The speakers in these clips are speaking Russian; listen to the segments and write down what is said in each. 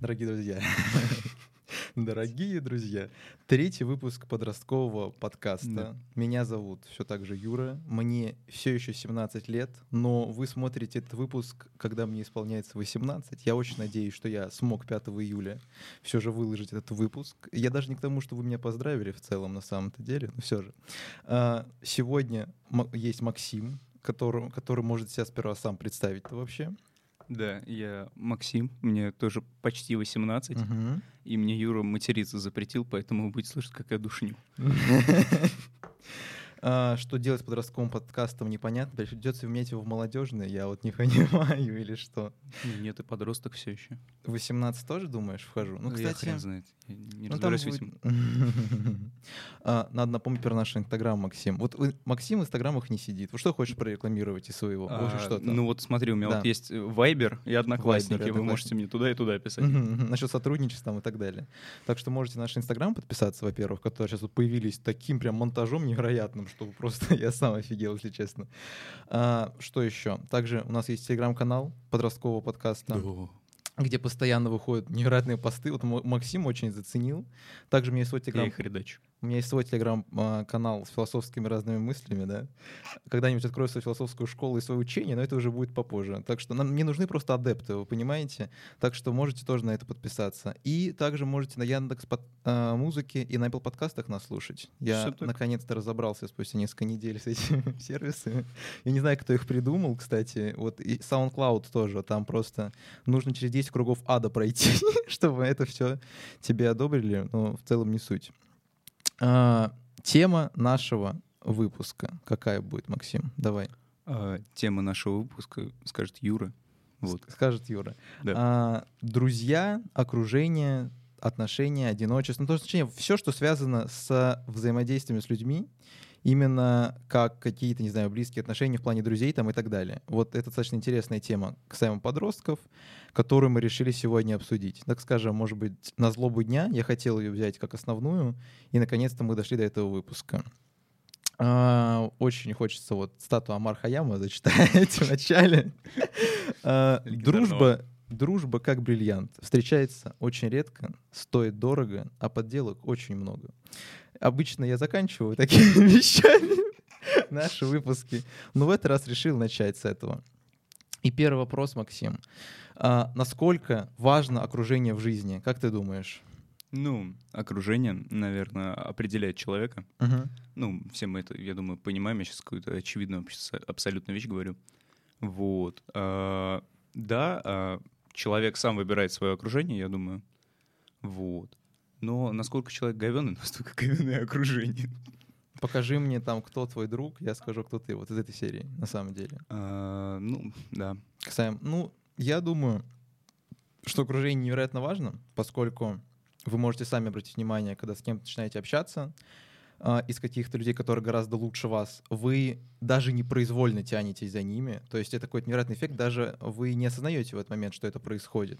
Дорогие друзья, дорогие друзья, третий выпуск подросткового подкаста. Да. Меня зовут все так же Юра, мне все еще 17 лет, но вы смотрите этот выпуск, когда мне исполняется 18. Я очень надеюсь, что я смог 5 июля все же выложить этот выпуск. Я даже не к тому, что вы меня поздравили в целом на самом-то деле, но все же. А, Сегодня есть Максим, который, который может себя сперва сам представить вообще. Да, я Максим, мне тоже почти 18, Мгм. и мне Юра материться запретил, поэтому вы будете слышать, как я душню. А, Что делать с подростковым подкастом, непонятно. Придется вменять его в молодежный, я вот не понимаю, или что. Нет, и подросток все еще. 18 тоже, думаешь, вхожу? Ну, я кстати... хрен знает, я не ну, разбираюсь будет-. А, Надо напомнить про наш инстаграм, Максим. Вот вы- Максим в инстаграмах не сидит. Вот что хочешь прорекламировать из своего? А, что-то. ну вот смотри, у меня Да. вот есть Вайбер и Одноклассники, и вы можете мне туда и туда писать. Насчет сотрудничества и так далее. Так что можете наш инстаграм подписаться, во-первых, которые сейчас вот появились таким прям монтажом невероятным, что просто я сам офигел, если честно. А, что еще? Также у нас есть телеграм-канал подросткового подкаста, Да. где постоянно выходят невероятные посты. Вот Максим очень заценил. Также у меня есть свой Я телеграм их редачу. У меня есть свой телеграм-канал с философскими разными мыслями, да. Когда-нибудь открою свою философскую школу и свое учение, но это уже будет попозже. Так что нам не нужны просто адепты, вы понимаете? Так что можете тоже на это подписаться. И также можете на Яндекс под, а, музыке и на Apple подкастах нас слушать. Я наконец-то разобрался спустя несколько недель с этими сервисами. Я не знаю, кто их придумал, кстати. Вот и SoundCloud тоже. Там просто нужно через 10 кругов ада пройти, чтобы это все тебе одобрили. Но в целом не суть. А, тема нашего выпуска какая будет, Максим? Давай. А, Тема нашего выпуска скажет Юра. Вот. Скажет Юра. Да. А, друзья, окружение, отношения, одиночество. Ну, то есть, точнее, все, что связано с взаимодействием с людьми, именно как какие-то, не знаю, близкие отношения в плане друзей там и так далее. Вот это достаточно интересная тема касаемо подростков, которую мы решили сегодня обсудить. Так скажем, может быть, на злобу дня я хотел ее взять как основную, и наконец-то мы дошли до этого выпуска. А, Очень хочется вот статую Амар Хаяма зачитать в начале. А. Дружба, дружба как бриллиант. Встречается очень редко, стоит дорого, а подделок очень много. Обычно я заканчиваю такими вещами наши выпуски, но в этот раз решил начать с этого. И первый вопрос, Максим. А, Насколько важно окружение в жизни? Как ты думаешь? Ну, окружение, наверное, определяет человека. Мгм. Ну, все мы это, я думаю, понимаем. Я сейчас какую-то очевидную абс- абсолютно вещь говорю. Вот. А, Да, а, человек сам выбирает свое окружение, я думаю. Вот. Но насколько человек говенный, настолько говенное окружение. Покажи мне там, кто твой друг, я скажу, кто ты. Вот из этой серии, на самом деле. А, Ну, да. Касаем, ну, я думаю, что окружение невероятно важно, поскольку вы можете сами обратить внимание, когда с кем-то начинаете общаться, а, из каких-то людей, которые гораздо лучше вас, вы даже непроизвольно тянетесь за ними. То есть это какой-то невероятный эффект, даже вы не осознаете в этот момент, что это происходит.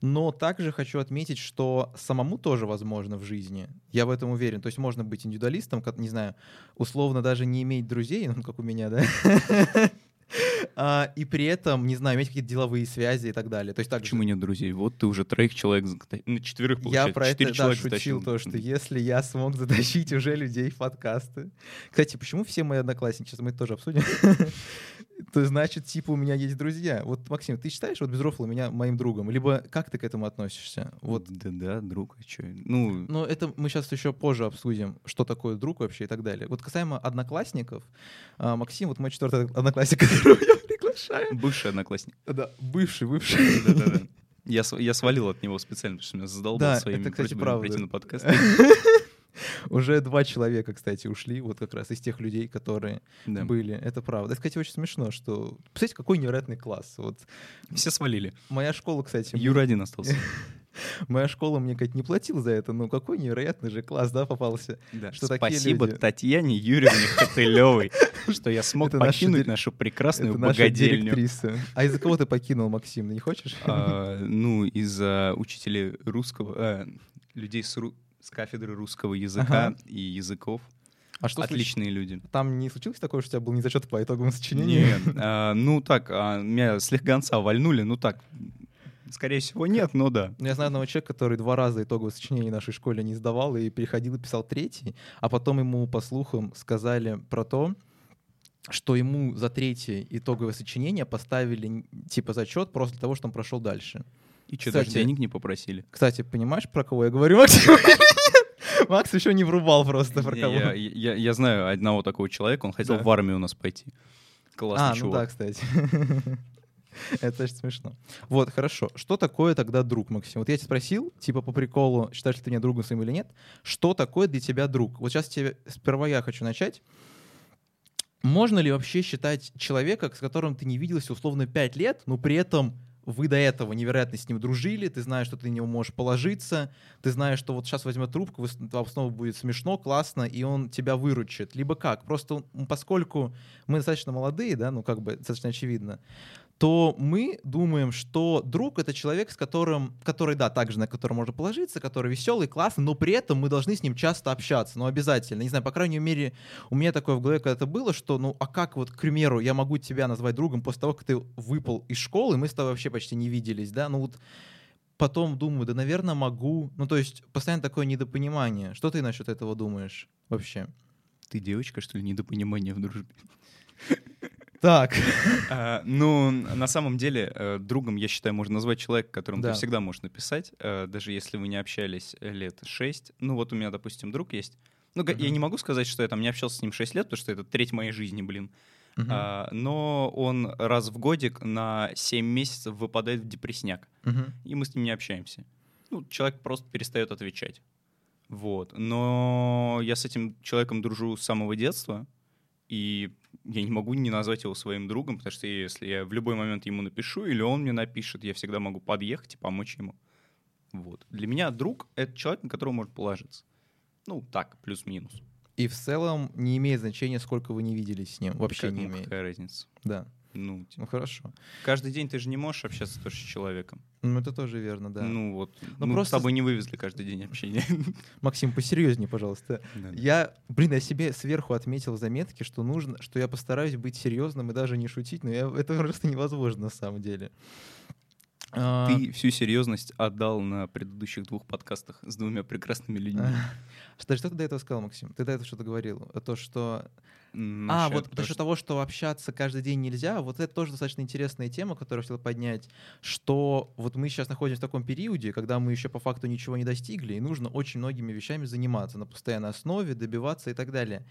Но также хочу отметить, что самому тоже возможно в жизни. Я в этом уверен. То есть можно быть индивидуалистом, как, не знаю, условно даже не иметь друзей, ну, как у меня, да? А, И при этом, не знаю, иметь какие-то деловые связи и так далее. То есть так Почему нет друзей? Вот ты уже троих человек, ну, четверых, я получается. про это Четыре да, человека шутил, затащил. то, что если я смог затащить уже людей в подкасты. Кстати, почему все мои одноклассники, сейчас мы это тоже обсудим, то значит, типа, у меня есть друзья. Вот, Максим, ты считаешь вот Безрофла меня моим другом? Либо как ты к этому относишься? Вот Да, да, друг, а чё? Ну, но это мы сейчас еще позже обсудим, что такое друг вообще и так далее. Вот касаемо одноклассников, а, Максим, вот мой четвертый одноклассник, которого я приглашаю. бывший одноклассник. Да, бывший, бывший. Да-да-да. Я, я свалил от него специально, потому что меня задолбал Да, своими это, кстати, просьбами правда. прийти на подкаст. Уже два человека, кстати, ушли, вот как раз из тех людей, которые Да. были. Это правда. Это, кстати, очень смешно, что... Представляете, какой невероятный класс. Вот Все свалили. моя школа, кстати, Юра один остался. моя школа мне, кстати, не платила за это, но какой невероятный же класс, да, попался. Да. Что Спасибо люди. Татьяне Юрьевне Хотылевой, что я смог Это наша покинуть дир- нашу прекрасную Это наша богадельню. директриса. А из-за кого ты покинул, Максим? Не хочешь? А, Ну, из-за учителей русского, э, людей с ру- с кафедры русского языка Ага. и языков. А что случилось? Отличные люди. Там не случилось такое, что у тебя был не зачет по итоговому сочинению? Нет, а, ну так, а, меня с легонца вальнули, ну так, Скорее всего, нет, но да. Ну, Я знаю одного человека, который два раза итоговое сочинение нашей школе не сдавал и переходил и писал третий, а потом ему, по слухам, сказали про то, что ему за третье итоговое сочинение поставили типа зачет просто для того, что он прошел дальше. И что, даже денег не попросили? Кстати, понимаешь, про кого я говорю, Максим? Макс еще не врубал просто про кого. Я, я- я знаю одного такого человека, он хотел Да. в армию у нас пойти. Классный А, ну чувак. да, кстати. Это очень смешно. Вот, хорошо. Что такое тогда друг, Максим? Вот я тебя спросил, типа по приколу, считаешь ли ты меня другом своим или нет, что такое для тебя друг? Вот сейчас тебе сперва я хочу начать. Можно ли вообще считать человека, с которым ты не виделся условно 5 лет, но при этом вы до этого невероятно с ним дружили, ты знаешь, что ты на него можешь положиться, ты знаешь, что вот сейчас возьмет трубку, вам снова будет смешно, классно, и он тебя выручит. Либо как? Просто поскольку мы достаточно молодые, да, ну как бы достаточно очевидно, то мы думаем, что друг — это человек, с которым, который, да, также на которого можно положиться, который веселый, классный, но при этом мы должны с ним часто общаться, ну обязательно. Не знаю, по крайней мере, у меня такое в голове когда-то было, что, ну, а как вот, к примеру, я могу тебя назвать другом после того, как ты выпал из школы, мы с тобой вообще почти не виделись, да, ну вот потом думаю, да, наверное, могу. Ну, то есть постоянно такое недопонимание. Что ты насчет этого думаешь вообще? Ты девочка, что ли, недопонимание в дружбе? Так. А, Ну, на самом деле, э, другом, я считаю, можно назвать человека, которому Да. ты всегда можешь написать, э, даже если вы не общались лет шесть. Ну, вот у меня, допустим, друг есть. Ну, я не могу сказать, что я там не общался с ним 6 лет, потому что это треть моей жизни, блин. Мгм. А, Но он раз в годик на 7 месяцев выпадает в депрессняк. Мгм. и мы с ним не общаемся. Ну, человек просто перестает отвечать. Вот. Но я с этим человеком дружу с самого детства, и я не могу не назвать его своим другом, потому что если я в любой момент ему напишу, или он мне напишет, я всегда могу подъехать и помочь ему. Вот. Для меня друг — это человек, на которого можно положиться. Ну, так, плюс-минус. И в целом не имеет значения, сколько вы не виделись с ним. Вообще Как- не имеет. Какая разница? Да. Ну, типа, Ну хорошо. каждый день ты же не можешь общаться тоже с человеком. Ну это тоже верно, да. Ну вот, Ну, мы просто с тобой не вывезли каждый день общения. Максим, посерьезнее, пожалуйста. Да. Я, блин, я себе сверху отметил в заметке, что нужно, что я постараюсь быть серьезным и даже не шутить, но я, это просто невозможно на самом деле. А, Ты всю серьезность отдал на предыдущих двух подкастах с двумя прекрасными людьми. Что, что ты до этого сказал, Максим? Ты до этого что-то говорил? А То, что... М, а, насчет вот насчет что- того, что общаться каждый день нельзя, вот это тоже достаточно интересная тема, которую я хотел поднять, что вот мы сейчас находимся в таком периоде, когда мы еще по факту ничего не достигли, и нужно очень многими вещами заниматься на постоянной основе, добиваться и так далее.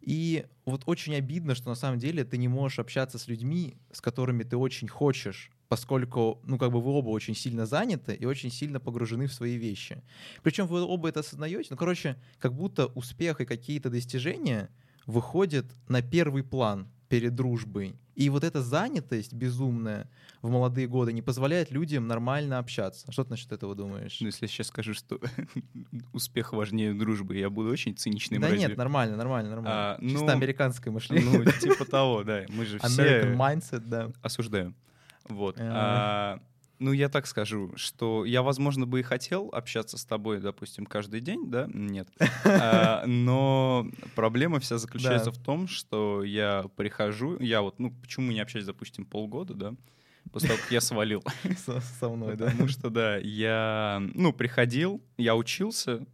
И вот очень обидно, что на самом деле ты не можешь общаться с людьми, с которыми ты очень хочешь, поскольку, ну, как бы вы оба очень сильно заняты и очень сильно погружены в свои вещи. Причем вы оба это осознаете, ну, короче, как будто успех и какие-то достижения выходят на первый план перед дружбой. И вот эта занятость безумная в молодые годы не позволяет людям нормально общаться. Что ты насчет этого думаешь? Ну, если я сейчас скажу, что успех важнее дружбы, я буду очень циничным. да разве? нет, нормально, нормально, нормально. А, Чисто ну, американское мышление. Ну, типа того, да. Мы же American все mindset, да. осуждаем. Вот. А. А, Ну, я так скажу, что я, возможно, бы и хотел общаться с тобой, допустим, каждый день, да? Нет. А, Но проблема вся заключается Да. в том, что я прихожу, я вот, ну, почему не общались, допустим, полгода, да? После того, как я свалил. Со, со мной, да. Потому что, да, я, ну, приходил, я учился,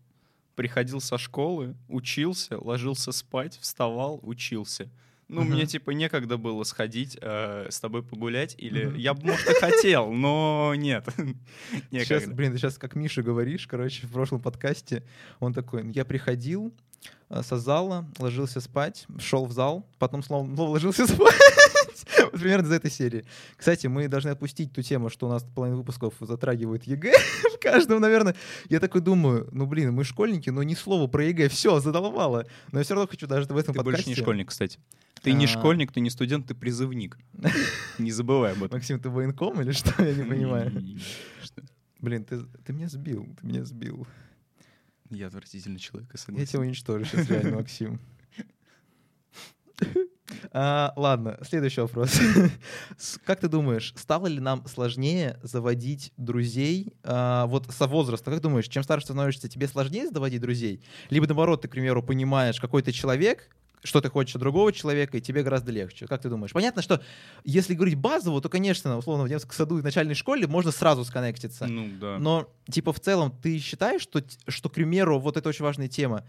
приходил со школы, учился, ложился спать, вставал, учился. Ну, мне, типа, некогда было сходить э, с тобой погулять, или я бы, может, и хотел, но нет. Сейчас, блин, ты сейчас как Миша говоришь, короче, в прошлом подкасте, он такой, я приходил э, со зала, ложился спать, шел в зал, потом снова ложился спать. Вот Примерно из этой серии. Кстати, мы должны отпустить ту тему, что у нас половина выпусков затрагивает ЕГЭ в каждом, наверное. Я такой думаю, ну блин, мы школьники, но ни слова про ЕГЭ, все, задолбало. Но я все равно хочу даже в этом Ты больше подкасте... не школьник, кстати. Ты не А. школьник, ты не студент, ты призывник. Не забывай об этом. Максим, ты военком или что? Я не понимаю. Блин, ты, ты меня сбил, ты меня сбил. Я отвратительный человек, я тебя уничтожу сейчас реально, Максим. А, ладно, следующий вопрос. Как ты думаешь, стало ли нам сложнее заводить друзей а, вот со возраста? Как думаешь, чем старше становишься, тебе сложнее заводить друзей? Либо наоборот, ты, к примеру, понимаешь, какой ты человек, что ты хочешь от другого человека, и тебе гораздо легче. Как ты думаешь? Понятно, что если говорить базово, то, конечно, условно, в детском саду и в начальной школе можно сразу сконнектиться. Ну, да. Но, типа, в целом, ты считаешь, что, что, к примеру, вот это очень важная тема,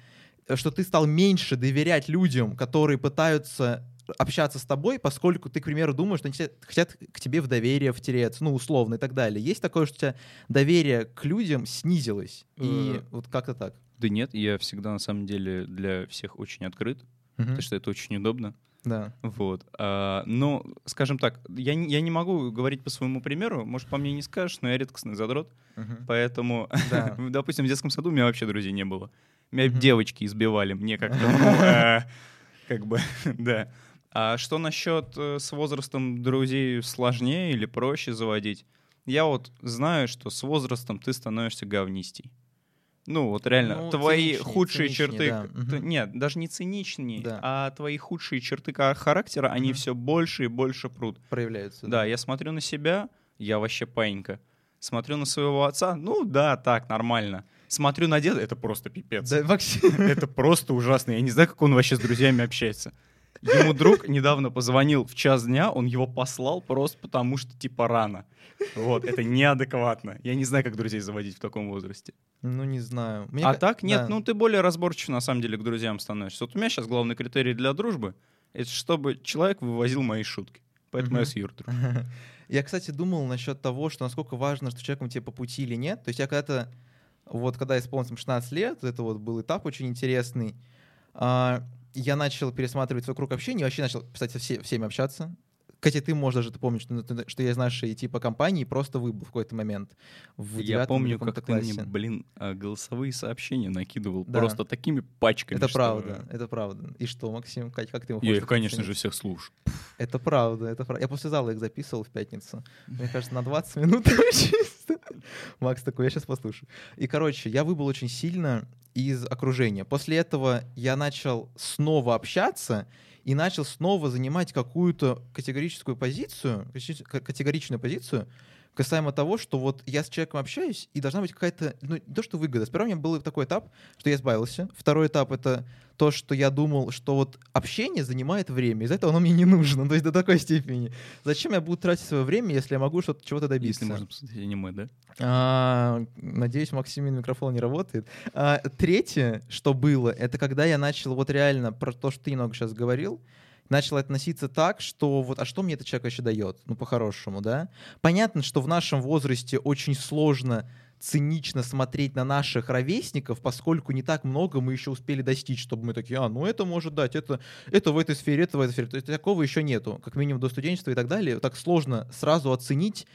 э, что ты стал меньше доверять людям, которые пытаются общаться с тобой, поскольку ты, к примеру, думаешь, что они хотят к тебе в доверие втереться, ну, условно и так далее. Есть такое, что у тебя доверие к людям снизилось? И Э. вот как-то так. Да нет, я всегда на самом деле для всех очень открыт, Потому что это очень удобно. Да. Вот. А, но, скажем так, я, я не могу говорить по своему примеру, может, по мне не скажешь, но я редкостный задрот, Мгм. поэтому, Да. допустим, в детском саду у меня вообще друзей не было. Меня Мгм. девочки избивали, мне как-то, ну, э, как бы, да. А что насчет э, с возрастом друзей сложнее или проще заводить? Я вот знаю, что с возрастом ты становишься говнистей. Ну, вот реально, Ну, твои циничнее, худшие циничнее, черты... да, мгм. Нет, даже не циничнее, Да. а твои худшие черты характера, они Мгм. все больше и больше прут. Проявляются. Да, я смотрю на себя, я вообще паинька. Смотрю на своего отца, ну да, так, нормально. Смотрю на деда, это просто пипец. Да, Максим. Это просто ужасно. Я не знаю, как он вообще с друзьями общается. Ему друг недавно позвонил в час дня, он его послал просто потому, что типа рано. Вот, это неадекватно. Я не знаю, как друзей заводить в таком возрасте. Ну, не знаю. Мне а так, нет, да. ну ты более разборчив на самом деле к друзьям становишься. Вот у меня сейчас главный критерий для дружбы — это чтобы человек вывозил мои шутки. Поэтому Мгм. я с Юрой дружу. Я, кстати, думал насчет того, что насколько важно, что человеком тебе по пути или нет. То есть я когда-то, вот когда исполнилось мне 16 лет, это вот был этап очень интересный, а, я начал пересматривать свой круг общения, вообще начал, кстати, все, всеми общаться. Кстати, ты, может, даже ты помнишь, что, что я из нашей типа компании просто выбыл в какой-то момент. В Я помню, как ты мне, классе. блин, а, голосовые сообщения накидывал Да. просто такими пачками. Это что- правда, это правда. И что, Максим, Кать, как ты его Я их, конечно же, всех слушаю. Это правда, это правда. Я после зала их записывал в пятницу. Мне кажется, на 20 минут чисто. Макс такой, я сейчас послушаю. И, короче, я выбыл очень сильно из окружения. После этого я начал снова общаться и начал снова занимать какую-то категорическую позицию, категорич- ка- категоричную позицию, касаемо того, что вот я с человеком общаюсь, и должна быть какая-то, ну, не то, что выгода. Сперва у меня был такой этап, что я избавился. Второй этап — это то, что я думал, что вот общение занимает время, из-за этого оно мне не нужно, то есть до такой степени. Зачем я буду тратить свое время, если я могу что-то, чего-то добиться? Если можно посмотреть аниме, да? А, надеюсь, Максимин микрофон не работает. А, третье, что было, это когда я начал вот реально про то, что ты немного сейчас говорил, начал относиться так, что вот, а что мне этот человек вообще дает? Ну, по-хорошему, да? Понятно, что в нашем возрасте очень сложно цинично смотреть на наших ровесников, поскольку не так много мы еще успели достичь, чтобы мы такие, а, ну это может дать, это, это в этой сфере, это в этой сфере. То есть такого еще нету, как минимум до студенчества и так далее. Так сложно сразу оценить,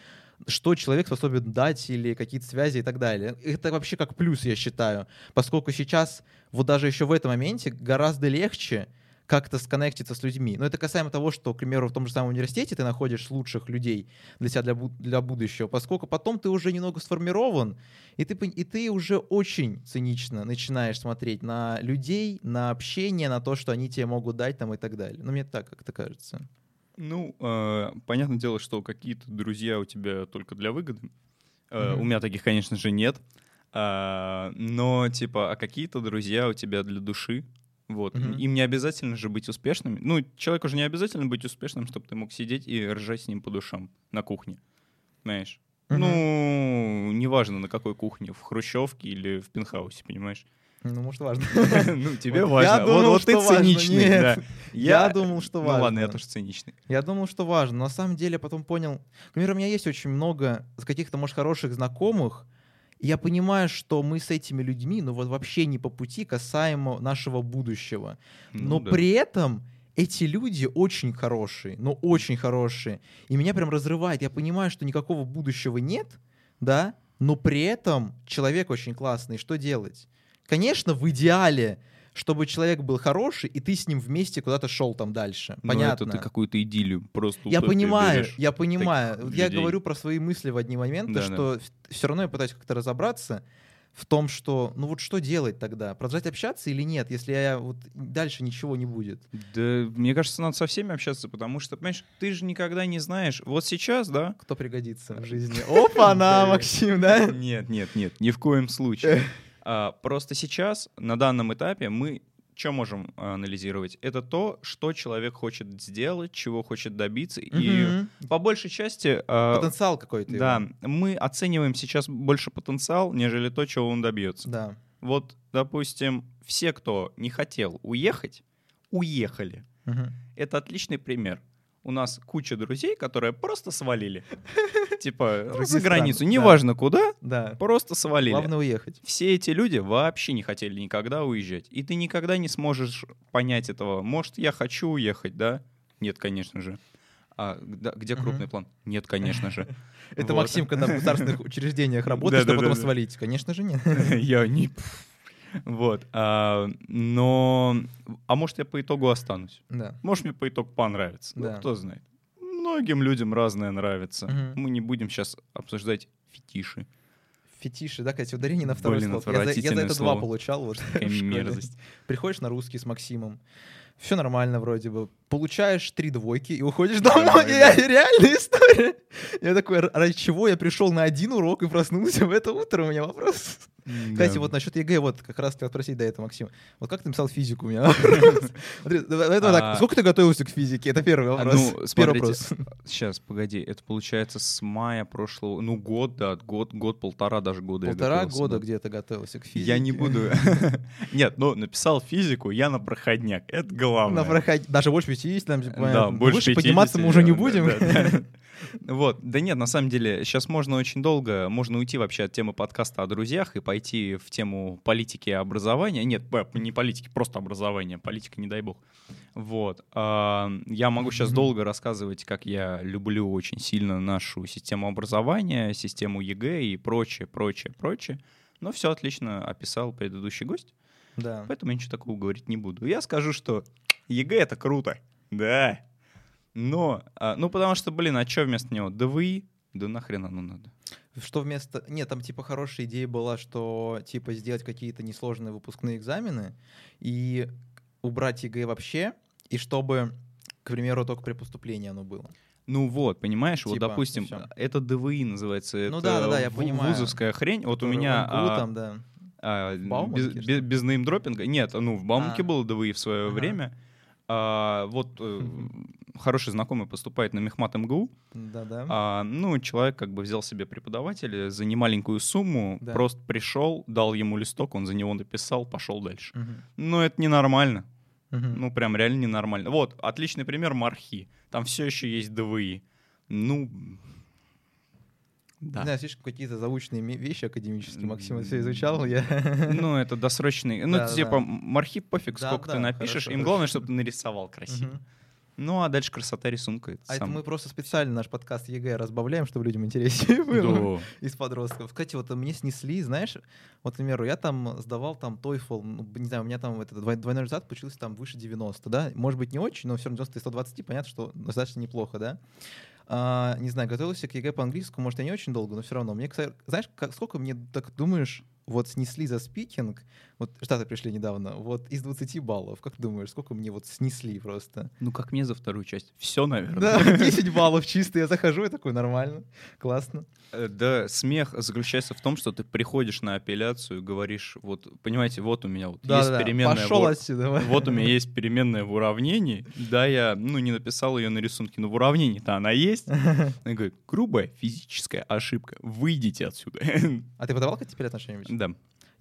что человек способен дать или какие-то связи и так далее. Это вообще как плюс, я считаю, поскольку сейчас, вот даже еще в этом моменте, гораздо легче как-то сконнектиться с людьми. Но это касаемо того, что, к примеру, в том же самом университете ты находишь лучших людей для себя, для, для будущего, поскольку потом ты уже немного сформирован, и ты, и ты уже очень цинично начинаешь смотреть на людей, на общение, на то, что они тебе могут дать там и так далее. Ну, мне так как-то кажется. Ну, э, понятное дело, что какие-то друзья у тебя только для выгоды. Э, Мгм. У меня таких, конечно же, нет. А, но, типа, а какие-то друзья у тебя для души. Вот. Мгм. Им не обязательно же быть успешными. Ну, человеку же не обязательно быть успешным, чтобы ты мог сидеть и ржать с ним по душам на кухне. Знаешь? Мгм. Ну, неважно на какой кухне, в хрущевке или в пентхаусе, понимаешь? Ну, может, важно. Ну, тебе Вот я важно. думал, Вот вот ты что важно. циничный. Я думал, что Ну ладно, я важно. тоже циничный. Я думал, что важно. Но на самом деле потом понял... К примеру, у меня есть очень много каких-то, может, хороших знакомых, я понимаю, что мы с этими людьми, ну вот вообще не по пути касаемо нашего будущего. Но Ну да. при этом эти люди очень хорошие, но очень хорошие. И меня прям разрывает. Я понимаю, что никакого будущего нет, да, но при этом человек очень классный. Что делать? Конечно, в идеале, чтобы человек был хороший, и ты с ним вместе куда-то шел там дальше. Понятно. это ты какую-то идиллию просто Я понимаю, я понимаю. Я людей. говорю про свои мысли в одни моменты, Да-да. что все равно я пытаюсь как-то разобраться в том, что, ну вот что делать тогда? Продолжать общаться или нет, если я вот дальше ничего не будет? Да, мне кажется, надо со всеми общаться, потому что, понимаешь, ты же никогда не знаешь. Вот сейчас, да? Кто пригодится в жизни? Опа-на, Да. Максим, да? Нет, нет, нет, ни в коем случае. А, просто сейчас, на данном этапе, мы что можем анализировать? Это то, что человек хочет сделать, чего хочет добиться. И Мгм. по большей части... а, Потенциал какой-то. его. да, мы оцениваем сейчас больше потенциал, нежели то, чего он добьется. Да. Вот, допустим, все, кто не хотел уехать, уехали. Мгм. Это отличный пример. У нас куча друзей, которые просто свалили. Типа, ну, за границу, неважно куда, Да. просто свалили. Главное уехать. Все эти люди вообще не хотели никогда уезжать. И ты никогда не сможешь понять этого. Может, я хочу уехать, да? Нет, конечно же. А да, где крупный план? Нет, конечно же. Это Вот. Максим, когда в государственных учреждениях работает, чтобы потом свалить. Конечно же нет. Я не... Вот. а, Но... А может, я по итогу останусь? Да. Может, мне по итогу понравится. Ну, Да. кто знает. Многим людям разное нравится. Мгм. Мы не будем сейчас обсуждать фетиши. Фетиши, да, кстати, ударение на второй Блин, слог. Я за, я за это слово. два получал. Вот, мерзость. Приходишь на русский с Максимом. Все нормально вроде бы. Получаешь три двойки и уходишь домой. Домой, И да. реальная история. Я такой, «Р- ради чего я пришел на один урок и проснулся в это утро? У меня вопрос. Кстати, вот насчет ЕГЭ, вот как раз хотел спросить до этого, Максим. Вот как ты написал физику у меня? А. Сколько ты готовился к физике? Это первый А, вопрос. ну, смотрите. Сейчас, погоди, это получается с мая прошлого, ну год, да, год, год, полтора даже года. Полтора года да. где-то готовился к физике. Я не буду. Нет, ну написал физику, я на проходняк. Это главное. На проход- Даже больше 50, там, типа, больше подниматься мы уже не 50, будем. Вот, да нет, на самом деле, сейчас можно очень долго, можно уйти вообще от темы подкаста о друзьях и пойти в тему политики и образования. Нет, не политики, просто образования. Политика, не дай бог. Вот. А, Я могу сейчас долго рассказывать, как я люблю очень сильно нашу систему образования, систему ЕГЭ и прочее, прочее, прочее. Но все отлично описал предыдущий гость. Да. Поэтому я ничего такого говорить не буду. Я скажу, что ЕГЭ это круто. Да. Но, а, ну потому что, блин, а что вместо него? ДВИ? Да нахрен оно надо? Что вместо... Нет, там типа хорошая идея была, что типа сделать какие-то несложные выпускные экзамены и убрать ЕГЭ вообще, и чтобы, к примеру, только при поступлении оно было. Ну вот, понимаешь, вот Типа, допустим, всё. это ДВИ называется, Ну это да-да-да, я ву- понимаю. вузовская хрень. Вот у Который меня в МГУ а, там, да. а, В Бауманке, без, без, без неймдропинга. Нет, ну в Бауманке А. было ДВИ в свое Ага. время. А, вот э, хороший знакомый поступает на Мехмат МГУ. Да-да. А, ну, человек как бы взял себе преподавателя за немаленькую сумму, Да. просто пришел, дал ему листок, он за него написал, пошел дальше. Мгм. Ну, это ненормально. Мгм. Ну, прям реально ненормально. Вот, отличный пример Мархи. Там все еще есть ДВИ. Ну, Не да. знаю, слишком какие-то заученные ме- вещи академические. Максим все изучал, я... Ну, это досрочный. Ну, Да, типа, да. МАРХИ пофиг, Да, сколько да, ты напишешь. хорошо, Им главное, чтобы ты нарисовал красиво. Ну, а дальше красота рисунка. Это А это сам- мы просто специально наш подкаст ЕГЭ разбавляем, чтобы людям интереснее было. Да. из подростков. Кстати, вот мне снесли, знаешь, вот, к примеру, я там сдавал там TOEFL, ну, не знаю, у меня там этот двой- двойной результат получился там выше 90, да, может быть, не очень, но все равно 90 и 120, понятно, что достаточно неплохо, да. А, не знаю, готовился к ЕГЭ по-английскому, может, я не очень долго, но все равно. Мне, знаешь, как, сколько мне, так думаешь, вот снесли за speaking, результаты пришли недавно, вот из 20 баллов, как ты думаешь, сколько мне вот снесли просто? Ну, как мне за вторую часть? Все, наверное. Да, 10 баллов чисто, я захожу, я такой, нормально, классно. Э, Да, смех заключается в том, что ты приходишь на апелляцию и говоришь, вот, понимаете, вот у меня вот есть Да-да-да, переменная пошел в отсюда. вот у меня есть переменная в уравнении, да, я, ну, не написал ее на рисунке, но в уравнении-то она есть. Она говорит, грубая физическая ошибка, выйдите отсюда. А ты подавал как теперь отношения? Да.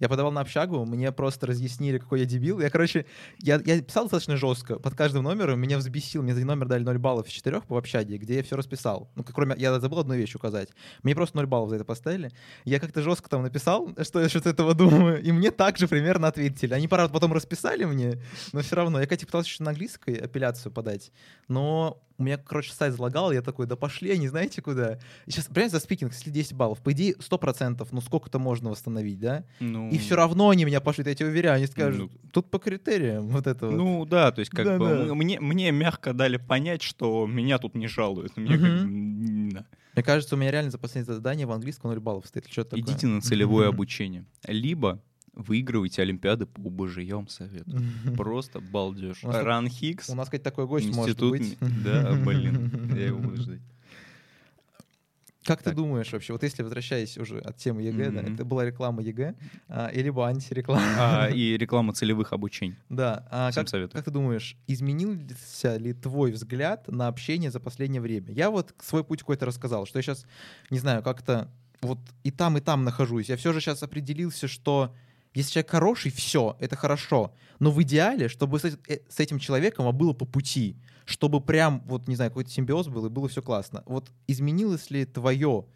Я подавал на общагу, мне просто разъяснили, какой я дебил. Я, короче, я, я писал достаточно жестко. Под каждым номером меня взбесил. Мне за номер дали 0 баллов из 4 по общаге, где я все расписал. Ну, кроме... Я забыл одну вещь указать. Мне просто 0 баллов за это поставили. Я как-то жестко там написал, что я что-то этого думаю, и мне также примерно ответили. Они, правда, потом расписали мне, но все равно. Я, кстати, пытался еще на английской апелляцию подать, но у меня, короче, сайт залагал, я такой, да пошли они, знаете куда? Сейчас, прям за спикинг, если 10 баллов, по идее, 100%, ну сколько-то можно восстановить, да? Ну, И все равно они меня пошлют, я тебе уверяю, они скажут, Ну, тут по критериям вот это вот. Ну да, то есть как бы Да-да. м- мне, мне мягко дали понять, что меня тут не жалуют. Мне как бы, м, да. Мне кажется, у меня реально за последнее задание в английском 0 баллов стоит. или Что-то такое. Идите на целевое Мгм. обучение. Либо выигрывайте Олимпиады по вам советую. Просто балдеж. РАНХиГС. У нас, кстати, такой гость может быть. да, блин, я его буду ждать. Как ты думаешь вообще, вот если возвращаясь уже от темы ЕГЭ, да, это была реклама ЕГЭ, а, и либо антиреклама. А, и реклама целевых обучений. Да, а Всем как, советую. как ты думаешь, изменился ли твой взгляд на общение за последнее время? Я вот свой путь какой-то рассказал, что я сейчас, не знаю, как-то вот и там, и там нахожусь. Я все же сейчас определился, что если человек хороший, все, это хорошо. Но в идеале, чтобы с, э, с этим человеком а было по пути, чтобы прям, вот, не знаю, какой-то симбиоз был, и было все классно. Вот изменилось ли твое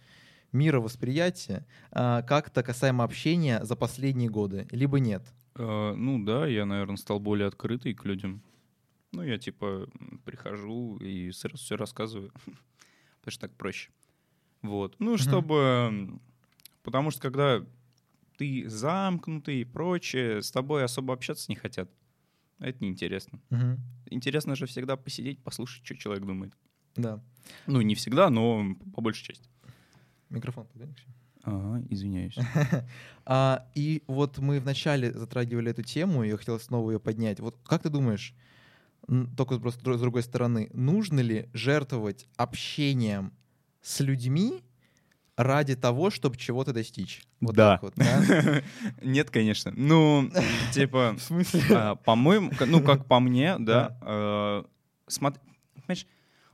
мировосприятие а, как-то касаемо общения за последние годы, либо нет? Э, Ну да, я, наверное, стал более открытый к людям. Ну, я типа прихожу и сразу все рассказываю, потому что так проще. Вот. Ну, чтобы... Потому что когда ты замкнутый и прочее, с тобой особо общаться не хотят. Это неинтересно. Мгм. Интересно же всегда посидеть, послушать, что человек думает. Да. Ну, не всегда, но по большей части. Микрофон подвинь, Максим. Ага, извиняюсь. А, и вот мы вначале затрагивали эту тему, и я хотел снова ее поднять. Вот как ты думаешь, только просто с другой стороны, нужно ли жертвовать общением с людьми ради того, чтобы чего-то достичь? Вот Да. так вот, да? Нет, конечно. Ну, типа... В смысле? А, По-моему, ну, как по мне, да. э, Смотри, понимаешь,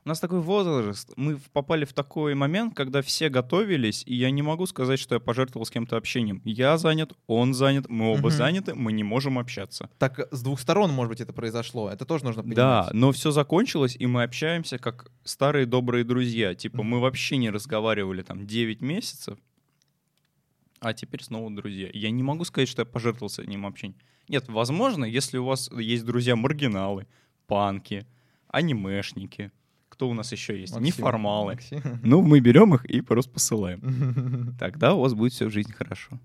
у нас такой возраст, мы попали в такой момент, когда все готовились, и я не могу сказать, что я пожертвовал с кем-то общением. Я занят, он занят, мы оба Мгм. заняты, мы не можем общаться. Так с двух сторон, может быть, это произошло. Это тоже нужно понимать. Да, но все закончилось, и мы общаемся как старые добрые друзья. Типа мы вообще не разговаривали там 9 месяцев, а теперь снова друзья. Я не могу сказать, что я пожертвовал с ним общением. Нет, возможно, если у вас есть друзья-маргиналы, панки, анимешники, кто у нас еще есть? Максим, Неформалы. Максим. Ну, мы берем их и просто посылаем. Тогда у вас будет все в жизни хорошо.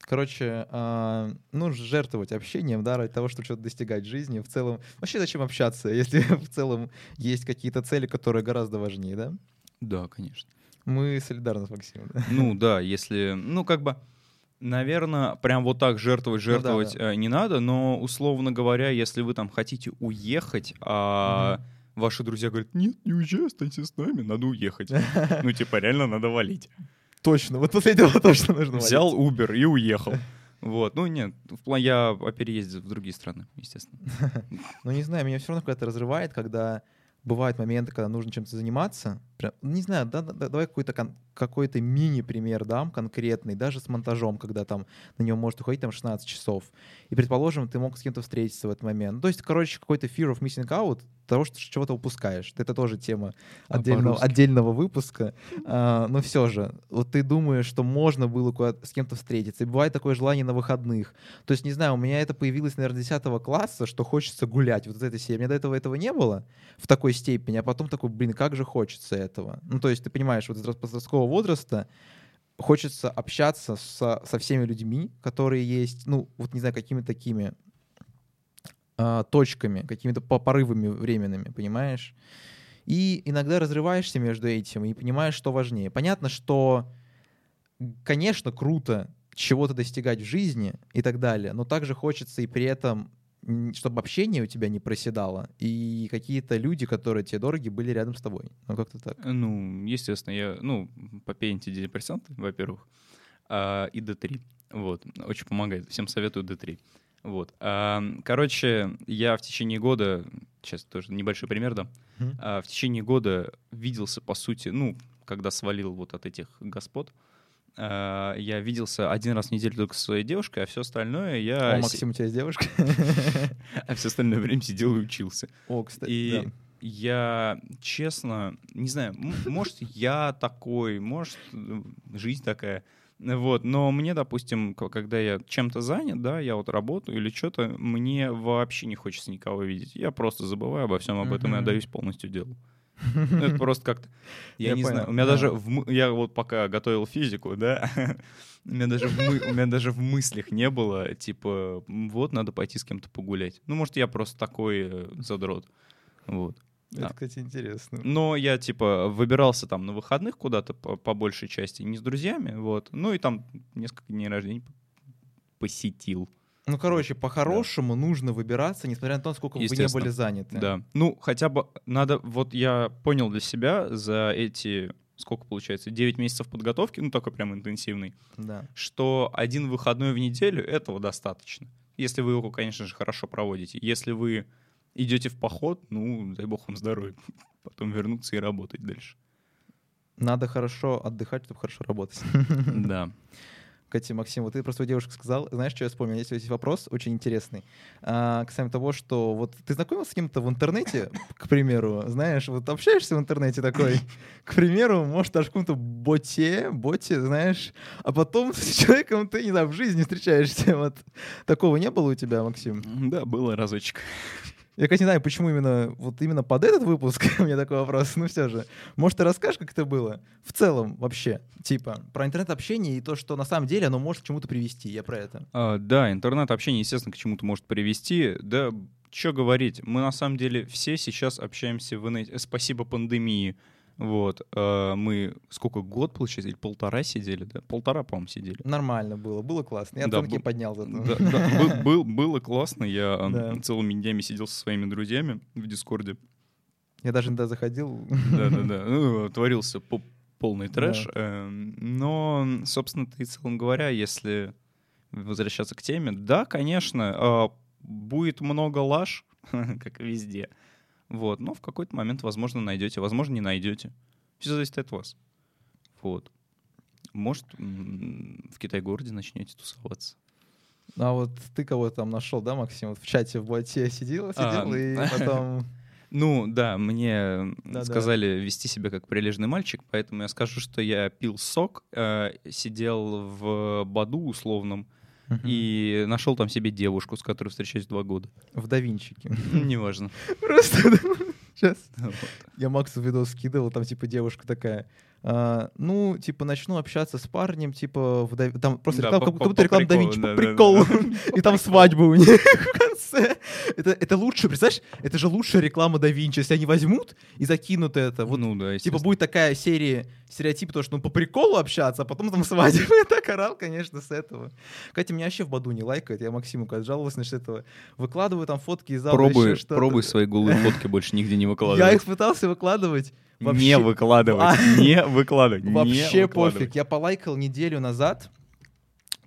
Короче, а, ну, жертвовать общением, да, ради того, чтобы что-то достигать в жизни. В целом, вообще зачем общаться, если в целом есть какие-то цели, которые гораздо важнее, да? Да, конечно. Мы солидарны с Максимом. да. Ну да, если, ну как бы, наверное, прям вот так жертвовать, Ну да, жертвовать да. э, не надо, но условно говоря, если вы там хотите уехать, а ваши друзья говорят, нет, не уезжай, останься с нами, надо уехать. Ну типа реально надо валить. Точно, вот после этого точно нужно Взял Uber и уехал. Вот, ну нет, в плане я о переезде в другие страны, естественно. Ну, не знаю, меня все равно когда-то разрывает, когда бывают моменты, когда нужно чем-то заниматься. Прям, ну, не знаю, да, да, давай какой-то кон- какой-то мини-пример дам конкретный, даже с монтажом, когда там на него может уходить там 16 часов. И, предположим, ты мог с кем-то встретиться в этот момент. Ну, то есть, короче, какой-то fear of missing out, того, что чего-то упускаешь. Это тоже тема А отдельного, по-русски? отдельного выпуска. А, но все же, вот ты думаешь, что можно было с кем-то встретиться. И бывает такое желание на выходных. То есть, не знаю, у меня это появилось, наверное, 10 класса, что хочется гулять. Вот это серия. У меня до этого этого не было в такой степени, а потом такой, блин, как же хочется этого. Ну, то есть, ты понимаешь, вот из подросткового возраста хочется общаться со, со всеми людьми, которые есть, ну, вот не знаю, какими такими а, точками, какими-то по- порывами временными, понимаешь? И иногда разрываешься между этим и понимаешь, что важнее. Понятно, что, конечно, круто чего-то достигать в жизни и так далее, но также хочется и при этом, чтобы общение у тебя не проседало, и какие-то люди, которые тебе дороги, были рядом с тобой. Ну, как-то так. Ну, естественно, я, ну, попей антидепрессанты, во-первых, а, и D3. Вот, очень помогает. Всем советую D3. Вот. А, Короче, я в течение года, сейчас тоже небольшой пример дам, Мгм. а, в течение года виделся, по сути, ну, когда свалил вот от этих господ, а, я виделся один раз в неделю только со своей девушкой, а все остальное я... О, си- Максим, у тебя есть девушка? А все остальное время сидел и учился. О, кстати, И да. я, честно, не знаю, может, я такой, может, жизнь такая. Вот, но мне, допустим, когда я чем-то занят, да, я вот работаю или что-то, мне вообще не хочется никого видеть. Я просто забываю обо всем об этом и отдаюсь полностью делу. Ну, Это просто как-то, я Я не понял, знаю, у меня да. даже, в я вот пока готовил физику, да, у меня даже в у меня даже в мыслях не было, типа, вот, надо пойти с кем-то погулять. Ну, может, я просто такой э, задрот, вот. Это, Да. кстати, интересно. Но я, типа, выбирался там на выходных куда-то по, по большей части, не с друзьями, вот. Ну, и там несколько дней рождения посетил. Ну, короче, по-хорошему нужно выбираться, несмотря на то, насколько вы не были заняты. Да. Ну, хотя бы надо, вот я понял для себя за эти сколько получается, 9 месяцев подготовки, ну, такой прям интенсивный, Да. что один выходной в неделю этого достаточно. Если вы его, конечно же, хорошо проводите. Если вы идете в поход, ну, дай бог вам здоровья. Потом вернуться и работать дальше. Надо хорошо отдыхать, чтобы хорошо работать. Да. Кстати, Максим, вот ты про свою девушку сказал. Знаешь, что я вспомнил? Есть здесь вопрос очень интересный. А, касаемо того, что вот ты знакомился с кем-то в интернете, к примеру, знаешь, вот общаешься в интернете такой, к примеру, может, даже в каком-то боте, боте, знаешь, а потом с человеком ты, не знаю, в жизни встречаешься. Вот такого не было у тебя, Максим? Да, было разочек. Я, конечно, не знаю, почему именно вот именно под этот выпуск у меня такой вопрос, но все же. Может, ты расскажешь, как это было? В целом вообще, типа, про интернет-общение и то, что на самом деле оно может к чему-то привести. Я про это. А, да, интернет-общение, естественно, к чему-то может привести. Да, что говорить, мы на самом деле все сейчас общаемся в инете. Спасибо пандемии. Вот, а, мы сколько, год, получается, или полтора сидели, да? Полтора, по-моему, сидели. Нормально было, было классно. Я Да, оценки бу- поднял зато. Да, да, был- был- было классно, я Да. целыми днями сидел со своими друзьями в Дискорде. Я даже иногда заходил. Да-да-да, ну, творился по- полный трэш. Да. эм, Но, собственно, и в целом говоря, если возвращаться к теме, да, конечно, а, будет много лаж, как везде. Вот, но в какой-то момент, возможно, найдете, возможно, не найдете. Все зависит от вас. Вот. Может, в Китай-городе начнете тусоваться. А вот ты кого там нашел, да, Максим? Вот в чате в боте сидел, А, сидел, и потом... Ну, да, мне Да-да. сказали вести себя как прилежный мальчик, поэтому я скажу, что я пил сок, э, сидел в Баду условном и нашел там себе девушку, с которой встречаюсь два года. В Давинчике. Неважно. Просто сейчас. Я Максу видос скидывал, там типа девушка такая. а, ну, типа, начну общаться с парнем, типа, в Дав- там просто Да, реклама, по- как, по- как будто по реклама приколу, по да, да, приколу. да. И там свадьба у них конце. Это, это лучше, представляешь, это же лучшая реклама Да Винчи. Если они возьмут и закинут это, вот ну да, Типа будет такая серия стереотип, то, что ну по приколу общаться, а потом там свадьба. Я так орал, конечно, с этого. Кстати, меня вообще в Баду не лайкают. Я Максиму когда жаловался насчет этого. Выкладываю там фотки из зала, Пробуй, еще пробуй свои голые фотки больше нигде не Я выкладывать. их пытался выкладывать. Не вообще- выкладывать, не выкладывать, не Вообще выкладывать. пофиг. Я полайкал неделю назад.